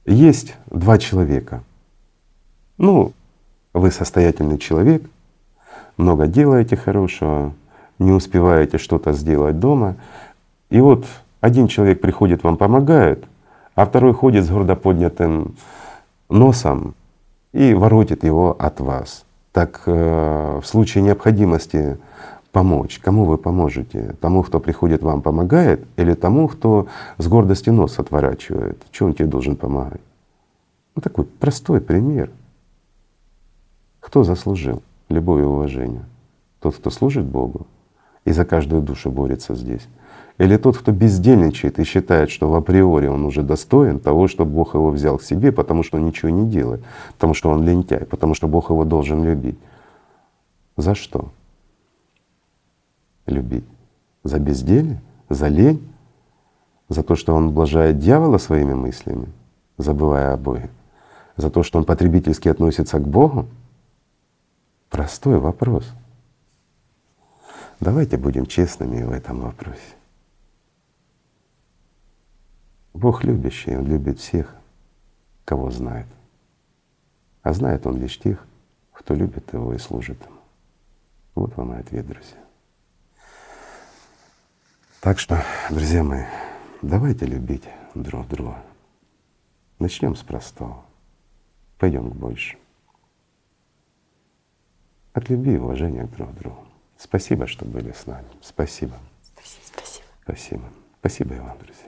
есть два человека. Ну, вы состоятельный человек, много делаете хорошего, не успеваете что-то сделать дома. И вот один человек приходит, вам помогает, а второй ходит с гордо поднятым носом и воротит его от вас так э, в случае необходимости помочь, кому вы поможете? Тому, кто приходит вам помогает, или тому, кто с гордостью нос отворачивает? Чего он тебе должен помогать? Ну такой простой пример. Кто заслужил любовь и уважение? Тот, кто служит Богу и за каждую душу борется здесь, или тот, кто бездельничает и считает, что в априори он уже достоин того, чтобы Бог его взял к себе, потому что он ничего не делает, потому что он лентяй, потому что Бог его должен любить. За что? Любить. За безделье? За лень? За то, что он блажает дьявола своими мыслями, забывая о Боге? За то, что он потребительски относится к Богу? Простой вопрос. Давайте будем честными в этом вопросе. Бог любящий, Он любит всех, кого знает. А знает Он лишь тех, кто любит Его и служит Ему. Вот вам и ответ, друзья. Так что, друзья мои, давайте любить друг друга. Начнем с простого. Пойдем к большему. От любви и уважения друг к другу. Спасибо, что были с нами. Спасибо. Спасибо. Спасибо. Спасибо и вам, друзья.